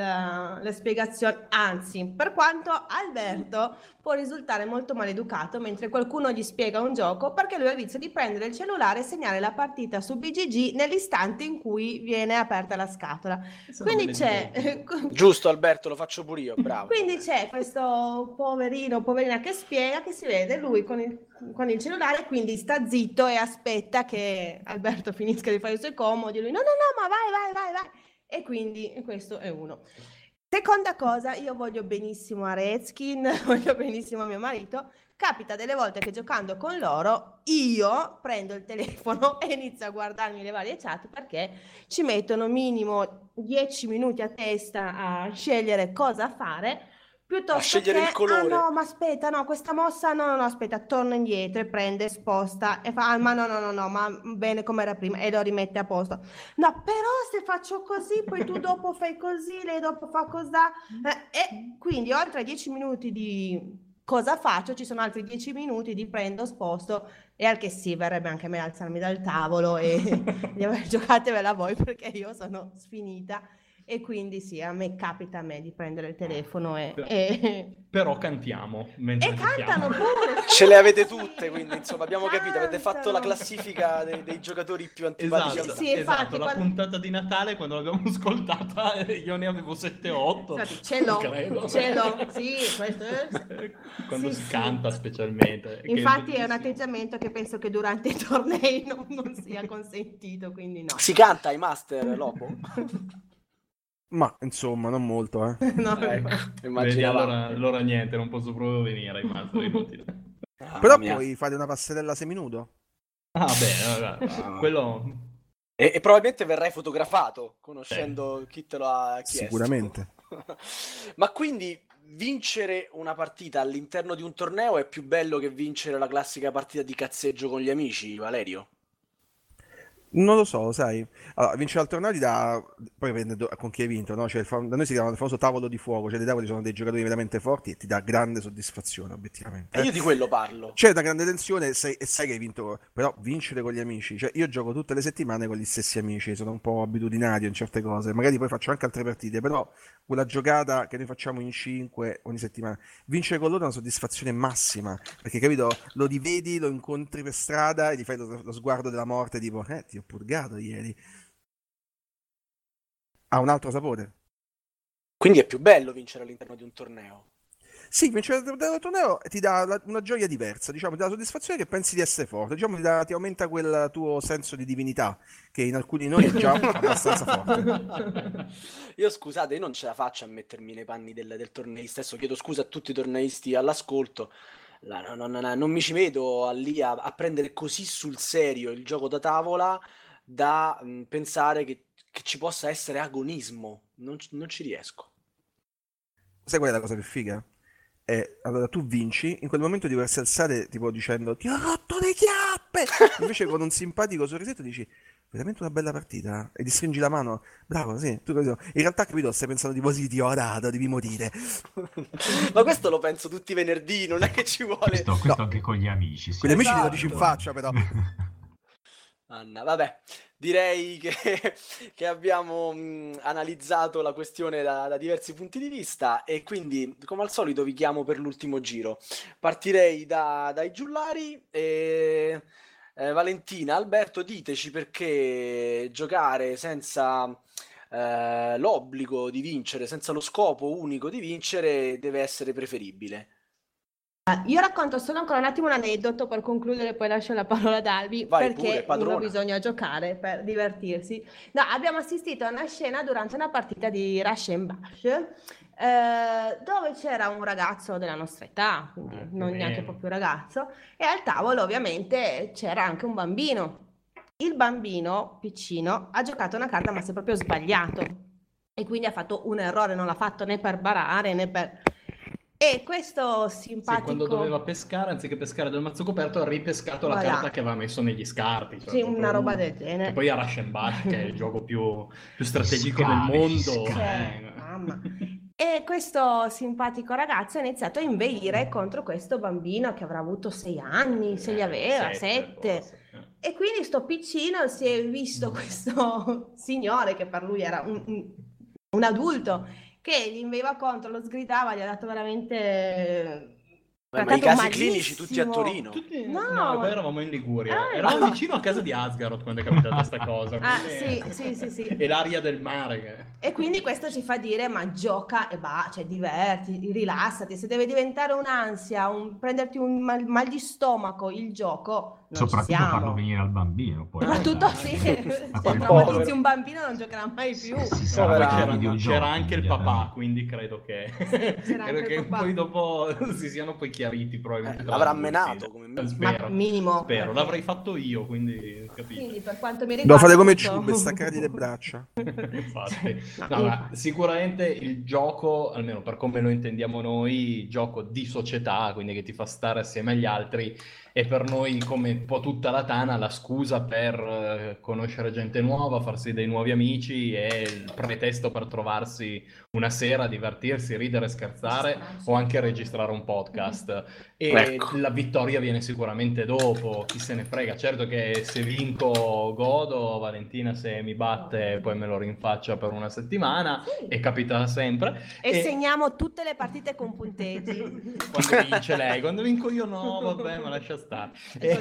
le spiegazioni, anzi, per quanto Alberto può risultare molto maleducato mentre qualcuno gli spiega un gioco perché lui ha il vizio di prendere il cellulare e segnare la partita su BGG nell'istante in cui viene aperta la scatola. Quindi c'è, Giusto Alberto, lo faccio pure io, bravo. quindi c'è questo poverino, poverina che spiega che si vede lui con il, con il cellulare, quindi sta zitto e aspetta che Alberto finisca di fare i suoi comodi. Lui no, no, no, ma vai, vai, vai, vai. E quindi questo è uno. Seconda cosa, io voglio benissimo a Redskin, voglio benissimo a mio marito. Capita delle volte che giocando con loro io prendo il telefono e inizio a guardarmi le varie chat perché ci mettono minimo 10 minuti a testa a scegliere cosa fare piuttosto A scegliere che il colore. ah no ma aspetta no questa mossa no no no aspetta torna indietro e prende sposta e fa ah, ma no no no no ma bene come era prima e lo rimette a posto no però se faccio così poi tu dopo fai così lei dopo fa cos'ha Eh, e quindi oltre ai 10 minuti di cosa faccio? Ci sono altri 10 minuti di prendo sposto. E al che sì verrebbe anche a me alzarmi dal tavolo e giocatevela voi perché io sono sfinita e quindi sì, a me capita a me di prendere il telefono e, e, Però cantiamo mentre e cantano pure. Ce le avete tutte, quindi insomma abbiamo capito, avete fatto la Cantano. classifica dei, dei giocatori più antipatici. Esatto, Sì, infatti, esatto, la quando- puntata di Natale quando l'abbiamo ascoltata eh, io ne avevo 7-8. Infatti, ce l'ho, Credo. ce l'ho, sì, questo è... quando Sì, si sì. canta specialmente. Infatti è un bellissimo. atteggiamento che penso che durante i tornei non, non sia consentito, quindi no. Si canta ai master, Lobo? Ma insomma, non molto, eh. No, ecco, Vedi, allora, allora niente, non posso proprio venire ai master inutile. Mamma Però mia. puoi fare una passerella seminudo. Ah beh, vabbè, Ah. quello... E, e probabilmente verrai fotografato, conoscendo chi te lo ha chiesto. Sicuramente. Ma quindi vincere una partita all'interno di un torneo è più bello che vincere la classica partita di cazzeggio con gli amici, Valerio? Non lo so, sai. Allora, vincere al torneo ti dà. Poi dipende con chi hai vinto, no? Cioè, fam- da noi si chiama il famoso tavolo di fuoco, cioè dei tavoli sono dei giocatori veramente forti e ti dà grande soddisfazione, obiettivamente. E io di quello parlo. C'è una grande tensione e sai, e sai che hai vinto, però vincere con gli amici, cioè io gioco tutte le settimane con gli stessi amici, sono un po' abitudinario in certe cose, magari poi faccio anche altre partite, però quella giocata che noi facciamo in 5 ogni settimana, vincere con loro è una soddisfazione massima, perché capito, lo rivedi, lo incontri per strada e gli fai lo, lo sguardo della morte tipo, eh, ti ho purgato ieri. Ha un altro sapore. Quindi è più bello vincere all'interno di un torneo. Sì, vincere il torneo ti dà la- una gioia diversa, diciamo, ti dà la soddisfazione che pensi di essere forte, diciamo, ti, dà- ti aumenta quel tuo senso di divinità, che in alcuni di noi è già abbastanza forte. Io scusate, io non ce la faccio a mettermi nei panni del, del torneista. Adesso chiedo scusa a tutti i torneisti all'ascolto. La- non, non- non mi ci vedo a lì a, a prendere così sul serio il gioco da tavola da mh, pensare che, che ci possa essere agonismo. Non, ci- non ci riesco. Sai qual è la cosa più figa? È, allora tu vinci, in quel momento ti dovresti alzare tipo dicendo ti ho rotto le chiappe! Invece con un simpatico sorrisetto dici veramente una bella partita e ti stringi la mano, bravo, sì, tu capito? In realtà capito, stai pensando tipo sì, ti ho orato, devi morire. Ma questo lo penso tutti i venerdì, non è che ci vuole. Questo, questo No. anche con gli amici. sì. Con gli amici te lo Esatto. dici in faccia però. Anna, vabbè, direi che, che abbiamo mh, analizzato la questione da, da diversi punti di vista e quindi, come al solito, vi chiamo per l'ultimo giro. Partirei da- dai giullari e eh, Valentina, Alberto, diteci perché giocare senza eh, l'obbligo di vincere, senza lo scopo unico di vincere, deve essere preferibile. Io racconto solo ancora un attimo un aneddoto per concludere, poi lascio la parola ad Albi, Vai perché pure, bisogna giocare per divertirsi. No, abbiamo assistito a una scena durante una partita di Rush and Bash, eh, dove c'era un ragazzo della nostra età, quindi più non neanche meno. proprio ragazzo, e al tavolo ovviamente c'era anche un bambino. Il bambino piccino ha giocato una carta ma si è proprio sbagliato e quindi ha fatto un errore, non l'ha fatto né per barare né per... E questo Sì, simpatico... quando doveva pescare, anziché pescare dal mazzo coperto, ha ripescato la Voilà. carta che aveva messo negli scarti. cioè Sì, proprio una roba del genere. E poi a Rush and Bash, che è il gioco più, più strategico del Scavi, mondo. scavi. eh. Mamma. E questo simpatico ragazzo ha iniziato a inveire contro questo bambino che avrà avuto sei anni, se li Eh, aveva, sette, sette. eh. E quindi sto piccino si è visto Mm. questo signore che per lui era un- un adulto che gli inveiva contro, lo sgridava, gli ha dato veramente... Beh, ma i casi clinici tutti a malissimo. Torino. Tutti- No, no, ma- poi eravamo in Liguria. Ah, eravamo no. vicino a casa di Asgaroth quando è capitata questa cosa. Ah, sì, sì, sì, sì. E l'aria del mare. Che... E quindi questo ci fa dire, ma gioca e va, cioè diverti, rilassati, se deve diventare un'ansia, un, prenderti un mal, mal di stomaco il gioco, Soprattutto siamo. farlo venire al bambino. Poi, Ma tutto dai. sì, A se quel traumatizzi un bambino non giocherà mai più. Sarà poi Povera- c'era, c'era anche il papà, immediatamente. quindi credo che, credo che poi dopo si siano poi chiariti probabilmente. Eh, l'avrà menato come me. Ma Spero, minimo. spero. L'avrei fatto io, quindi capito. Quindi per quanto mi Devo riguarda... fare come appunto- Giube, staccargli le braccia. Infatti. No, No, sicuramente il gioco, almeno per come lo intendiamo noi, gioco di società, quindi che ti fa stare assieme agli altri, è per noi, come un po' tutta la Tana, la scusa per eh, conoscere gente nuova, farsi dei nuovi amici e il pretesto per trovarsi una sera, divertirsi, ridere, scherzare o anche registrare un podcast. E Ecco. la vittoria viene sicuramente dopo, chi se ne frega. Certo che se vinco godo, Valentina se mi batte poi me lo rinfaccia per una settimana Sì. e capita sempre. E E- segniamo tutte le partite con punteggi. Quando vince lei, quando vinco io no, vabbè, ma lascia stare. È.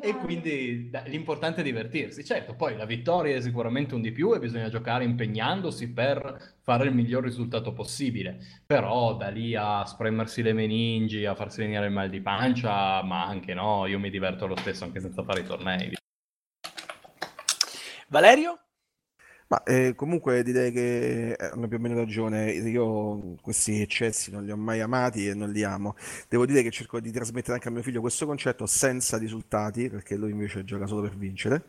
E quindi da- l'importante è divertirsi. Certo, poi la vittoria è sicuramente un di più e bisogna giocare impegnandosi per fare il miglior risultato possibile. Però da lì a spremersi le meningi, a farsi venire il mal di pancia, ma anche no, io mi diverto lo stesso anche senza fare i tornei. Valerio? Ma eh, comunque direi che hanno più o meno ragione. Io questi eccessi non li ho mai amati e non li amo. Devo dire che cerco di trasmettere anche a mio figlio questo concetto senza risultati, perché lui invece gioca solo per vincere.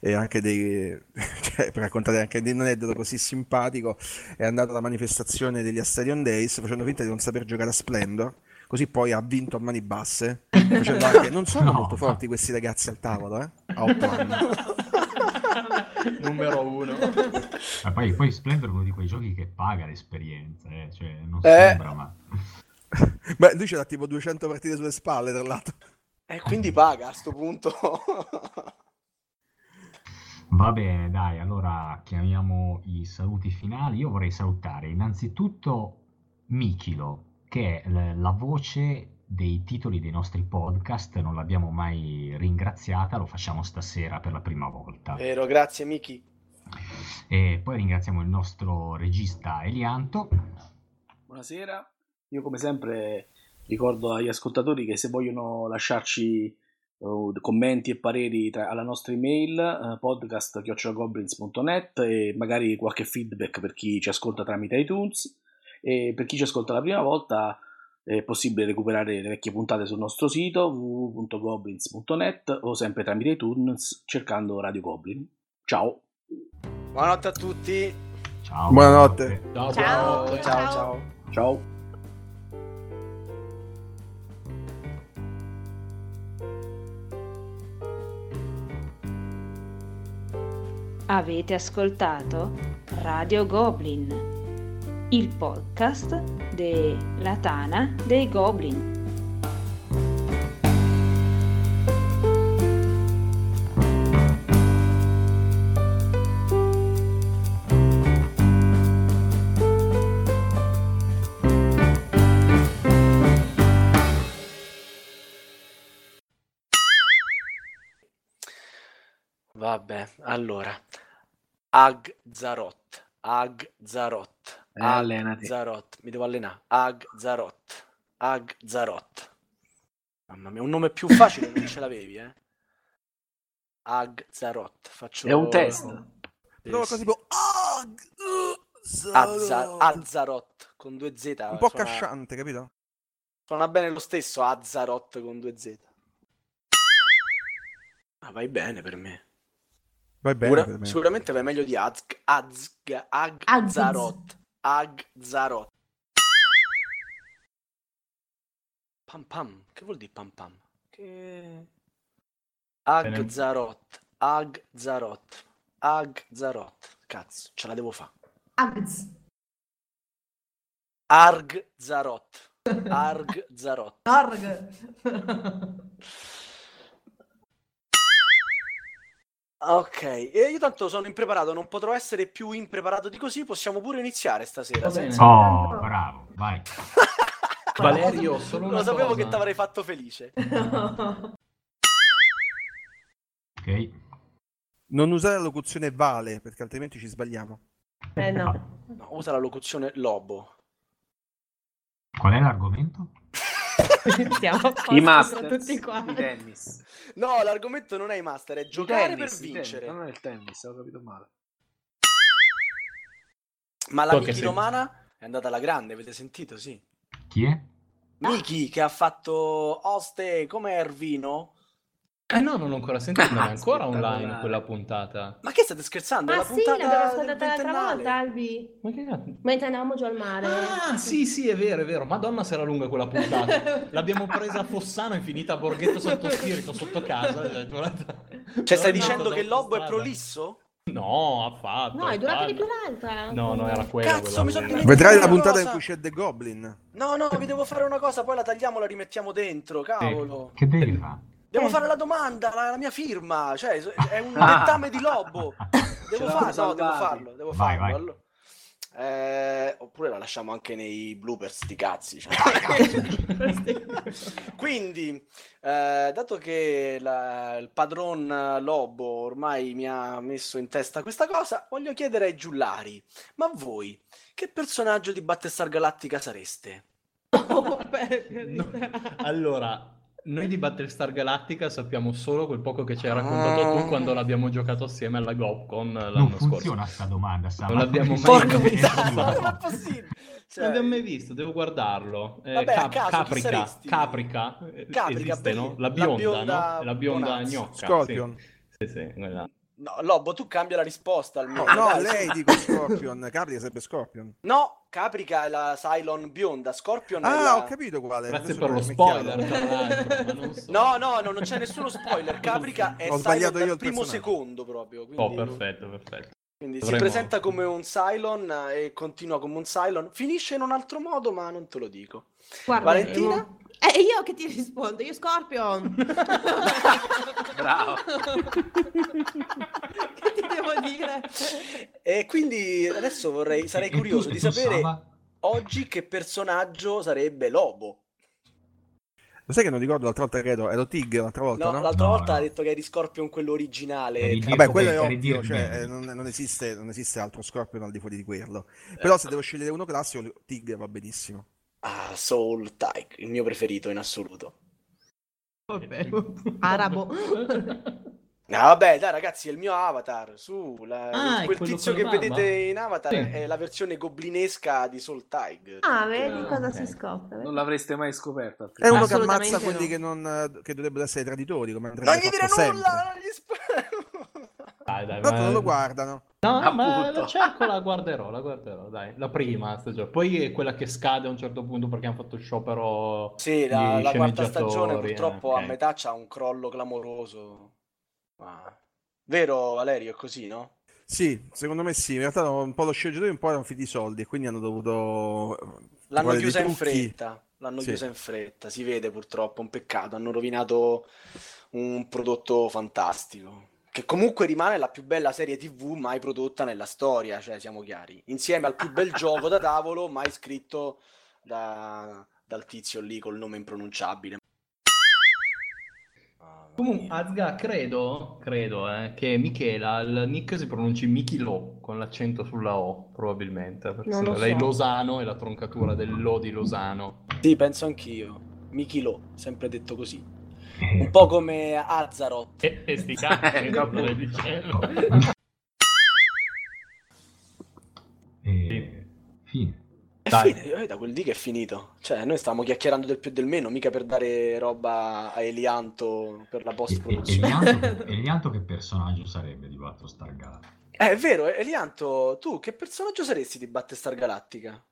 E anche dei, cioè, per raccontare anche di un aneddoto così simpatico, è andato alla manifestazione degli Astarion Days facendo finta di non saper giocare a Splendor. Così poi ha vinto a mani basse. Facendo anche, non sono No. molto forti questi ragazzi al tavolo, eh? A otto anni. Numero uno. Ma poi, poi Splendor è uno di quei giochi che paga l'esperienza, eh, cioè non Eh. sembra, ma... Beh, lui ce l'ha tipo 200 partite sulle spalle, tra l'altro. E quindi paga a sto punto. Va bene, dai, allora chiamiamo i saluti finali. Io vorrei salutare innanzitutto Michilo, che è la voce dei titoli dei nostri podcast, non l'abbiamo mai ringraziata, lo facciamo stasera per la prima volta. Vero, grazie Miki. E poi ringraziamo il nostro regista Elianto. Buonasera, io come sempre ricordo agli ascoltatori che se vogliono lasciarci eh, commenti e pareri tra- alla nostra email eh, podcast.goblins.net e magari qualche feedback per chi ci ascolta tramite iTunes e per chi ci ascolta la prima volta è possibile recuperare le vecchie puntate sul nostro sito www.goblins.net o sempre tramite iTunes cercando Radio Goblin. Ciao! Buonanotte a tutti. Ciao. Buonanotte. Ciao, Ciao. buonanotte. Ciao ciao. Ciao! Avete ascoltato Radio Goblin, il podcast della Tana dei Goblin. Vabbè, allora. Agzarot. Agzarot. Eh, allenati. Agzarot. Mi devo allenare. Agzarot. Agzarot. Mamma mia, un nome più facile non ce l'avevi, eh? Agzarot. Faccio... È un test. Prova Sì, così sì. tipo "Ag- Azza- Zarot". Azzarot con due Z. un po' suona- casciante, capito? Suona bene lo stesso Azzarot con due Z. Ah, vai bene per me. Vai bene per me. Sicuramente vai meglio di Azg, Azg, Agzarot. Agzarot. Pam pam. Che vuol dire pam pam? Che... Agzarot. Agzarot. Agzarot. Cazzo, ce la devo fare. Agz. Argzarot. Argzarot. Org. Ok, e io tanto sono impreparato, non potrò essere più impreparato di così, possiamo pure iniziare stasera. Senza- Oh, bravo, vai. Valerio, solo una Lo sapevo cosa. che ti avrei fatto felice. Ok. Non usare la locuzione vale, perché altrimenti ci sbagliamo. eh no. No, usa la locuzione lobo. Qual è l'argomento? Siamo I tra Masters tutti di quanti. tennis. No, l'argomento non è i master, è giocare tennis, per vincere. tennis, non è il tennis, ho capito male. Ma la Miki. Romana è andata alla grande, avete sentito? Sì. Chi è? Miki che ha fatto Oste come Ervino. Eh no, non ho ancora sentito, non è ancora online quella puntata. Ma che state scherzando? È Ah la sì, puntata l'abbiamo ascoltata l'altra volta, Albi. Ma che cazzo? Mentre andavamo giù al mare. Ah, sì, sì, è vero, è vero. Madonna se era lunga quella puntata. L'abbiamo presa a Fossano e finita a Borghetto sotto spirito, sotto casa. Cioè, stai No, dicendo che il lobo è prolisso? No, affatto. No, è durata di più l'altra. No, no, era quella. Cazzo, quella mi sono. Vedrai la puntata cosa. in cui c'è The Goblin. No, no, vi devo fare una cosa, poi la tagliamo, la rimettiamo dentro, cavolo. Che devi fare? Devo Eh. fare la domanda, la, la mia firma, cioè è un Ah. dettame di lobo. Devo l'hanno no, devo farlo, devo Vai, farlo. vai. allora. Eh, oppure la lasciamo anche nei bloopers di cazzi. cioè. Quindi, eh, dato che la- il padron Lobo ormai mi ha messo in testa questa cosa, voglio chiedere ai giullari, ma voi che personaggio di Battlestar Galactica sareste? Oh, No, Allora, noi di Battlestar Galactica sappiamo solo quel poco che ci hai raccontato Ah. tu quando l'abbiamo giocato assieme alla GopCon l'anno Non scorso. funziona sta domanda, Sam. Non l'abbiamo mai visto. non è possibile. Cioè, Non l'abbiamo mai visto, devo guardarlo. Eh, Vabbè, Cap- caso, Caprica? Caprica, eh, Caprica, esiste, no? La La bionda, bionda no? La bionda gnocca. Scorpion. Sì, sì, sì, quella. No, Lobo, tu cambia la risposta almeno. No, no, lei dico Scorpion. Caprica sarebbe Scorpion. No, Caprica è la Cylon bionda, Scorpion è Ah, la... ho capito quale. Grazie adesso per lo spoiler, so. No, no, no, non c'è nessuno spoiler. Caprica è Ho Cylon sbagliato io dal il primo personaggio. secondo proprio. Quindi, Oh, perfetto, perfetto. quindi si Dovremmo- presenta come un Cylon eh, e continua come un Cylon. Finisce in un altro modo, ma non te lo dico. Valentina? Valentina? Eh, io che ti rispondo, io Scorpion. Bravo. che ti devo dire? E quindi adesso vorrei, sarei E tu- curioso e di tu, sapere oggi che personaggio sarebbe Lobo. Lo sai che non ricordo l'altra volta che ero, ero Tig l'altra volta, No, no? l'altra No, volta no. ha detto che eri Scorpion quello originale. Vabbè, quello è ovvio, cioè, eh, non, non esiste, non esiste altro Scorpion al di fuori di quello. Eh. Però se devo scegliere uno classico, Tig va benissimo. Ah, Soul Tiger, il mio preferito in assoluto. Vabbè. Arabo. Ah, vabbè, dai ragazzi, è il mio avatar. Su, la- Ah, è quel tizio che barba? vedete in avatar Sì. è la versione goblinesca di Soul Tiger. Ah, vedi cosa ok. si scopre? Non l'avreste mai scoperto. È altrimenti. uno che ammazza quelli no. che, non, che dovrebbero essere traditori, come Non gli dire nulla! gli sp- Dai, dai, ma- non lo guardano. No, ma Appunto. la cerco, la guarderò, la guarderò, dai. La prima stagione. Poi è quella che scade a un certo punto perché hanno fatto sciopero Sì, la, la quarta stagione sceneggiatori, purtroppo eh, a ok. metà c'ha un crollo clamoroso. Ma- Vero Valerio, è così, no? Sì, secondo me sì. In realtà un po' lo sceneggiatore un po' erano finiti i soldi e quindi hanno dovuto L'hanno trovare dei chiusa in fretta, l'hanno Sì. chiusa in fretta, si vede purtroppo, un peccato, hanno rovinato un prodotto fantastico, che comunque rimane la più bella serie TV mai prodotta nella storia, cioè siamo chiari, insieme al più bel gioco da tavolo mai scritto da- dal tizio lì col nome impronunciabile. Mamma Comunque. Azga, credo, credo eh, che Michela, il nick si pronunci Michilo con l'accento sulla O, probabilmente. Perché Non lo lei so. Losano è la troncatura del Lo di Losano. Sì, penso anch'io. Michilo, sempre detto così. Eh, Un po' come Azzarot. E, e sti cazzi, Eh, stai dicendo? eh, fine. È Dai. fine, eh, da quel dì che è finito. Cioè, noi stavamo chiacchierando del più e del meno, mica per dare roba a Elianto per la E, e, post-produzione. Elianto, Elianto che personaggio sarebbe di Battlestar Galactica? Eh, è vero, Elianto, tu che personaggio saresti di Battlestar Galactica?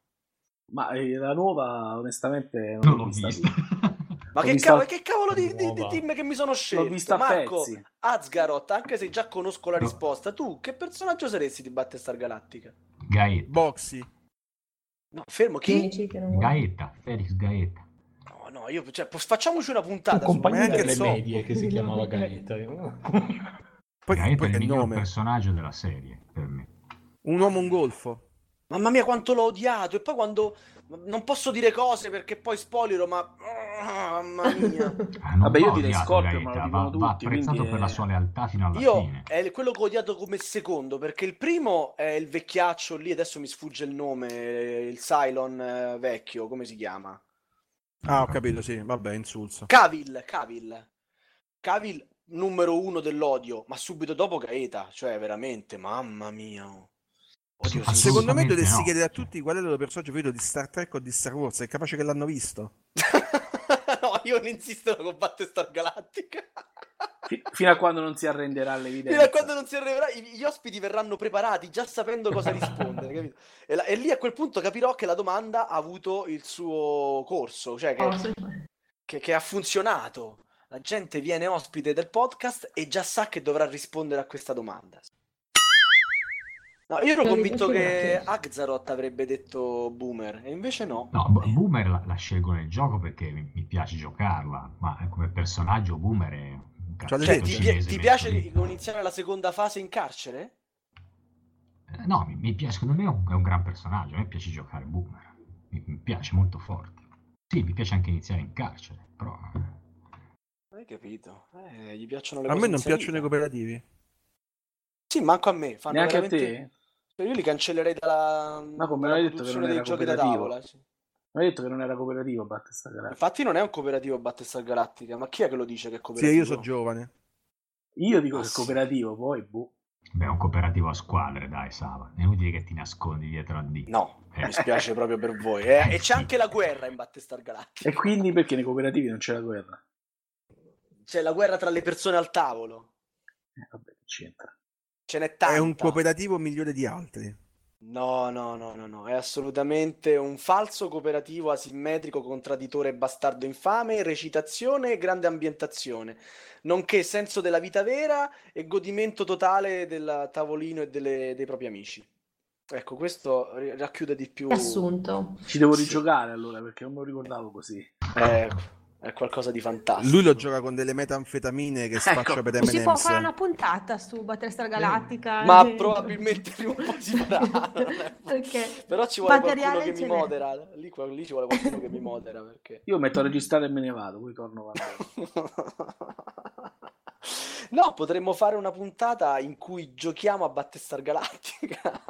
Ma eh, la nuova, onestamente, non, Non l'ho vista. Ma che, cavolo, che cavolo di, di- di team che mi sono scelto? L'ho vista a Marco, pezzi. Azgaroth, anche se già conosco la risposta, tu che personaggio saresti di Battlestar Galactica? Gaeta. Boxy. No, fermo, chi? Gaeta, Felix Gaeta. No, no, io, cioè, po- facciamoci una puntata. Un compagno anche delle so. medie che si chiamava Gaeta. Poi, Gaeta poi è il miglior nome. personaggio della serie per me. Un uomo un golfo. Mamma mia, quanto l'ho odiato. E poi quando... Non posso dire cose perché poi spoilerò, ma... Ah, Mamma mia. Ah, non Vabbè, io va direi odiato Scorpion, ma lo dicono va, va tutti, apprezzato quindi per la è- sua lealtà fino alla Io fine. è quello che ho odiato come secondo, perché il primo è il vecchiaccio lì, adesso mi sfugge il nome, il Cylon eh, vecchio, come si chiama? Ah, ho capito, sì, vabbè, insulso. Cavill, Cavill. Cavill numero uno dell'odio, ma subito dopo Gaeta, cioè veramente, mamma mia. oh. Oddio, sì, Secondo me dovresti no. chiedere a tutti qual è il loro personaggio preferito di Star Trek o di Star Wars. È capace che l'hanno visto. io non insisto con Battlestar Galactica. Fi- fino a quando non si arrenderà Fino all'evidenza. a quando non si arriverà, i- gli ospiti verranno preparati già sapendo cosa rispondere, capito? E, la- e lì a quel punto capirò che la domanda ha avuto il suo corso, cioè che, Forse. che- che ha funzionato. La gente viene ospite del podcast e già sa che dovrà rispondere a questa domanda. No, io ero convinto che Axaroth avrebbe detto boomer, e invece no. No, Bo- Boomer la, la scelgo nel gioco perché mi, mi piace giocarla, ma come personaggio Boomer è un Cioè, Cioè, cazzo Certo, ti, ti piace lì. iniziare la seconda fase in carcere? Eh, No, mi, mi piace, secondo me è un, è un gran personaggio, a me piace giocare Boomer, mi, mi piace molto forte. Sì, mi piace anche iniziare in carcere, però... Hai capito? Eh, gli piacciono le A cose me non piacciono i cooperativi. Sì, manco a me. Fanno Neanche a veramente... te? Cioè, Io li cancellerei dalla, Ma come, dalla l'hai detto che produzione non dei era giochi da cooperativo? tavola. sì. Mi hai detto che non era cooperativo Battlestar Galactica. Infatti non è un cooperativo Battlestar Galactica, ma chi è che lo dice che è Sì, cooperativo? io sono giovane. Io dico Ah, che è sì. cooperativo, poi boh. Beh, è un cooperativo a squadre, dai, Sava. È inutile che ti nascondi dietro a D. No, Eh. mi spiace proprio per voi. Eh, e c'è anche la guerra in Battlestar Galactica. E quindi perché nei cooperativi non c'è la guerra? C'è la guerra tra le persone al tavolo. Eh, vabbè, che c'entra. Ce n'è tanta. È un cooperativo migliore di altri. No, no, no, no, no, è assolutamente un falso cooperativo asimmetrico, contradditore e bastardo infame, recitazione e grande ambientazione, nonché senso della vita vera e godimento totale del tavolino e delle- dei propri amici. Ecco, questo racchiude di più... Assunto. Ci devo Sì. rigiocare allora perché non me lo ricordavo così. È, è qualcosa di fantastico. Lui lo gioca con delle metanfetamine che spaccia Ecco. per Si può M&M's. fare una puntata su Battlestar Galactica. Ma eh. probabilmente prima o poi si farà. Perché Però ci vuole qualcuno materiale che mi n'è. modera. Lì, lì ci vuole qualcuno che mi modera perché... Io metto a registrare e me ne vado, poi torno a No, potremmo fare una puntata in cui giochiamo a Battlestar Galactica.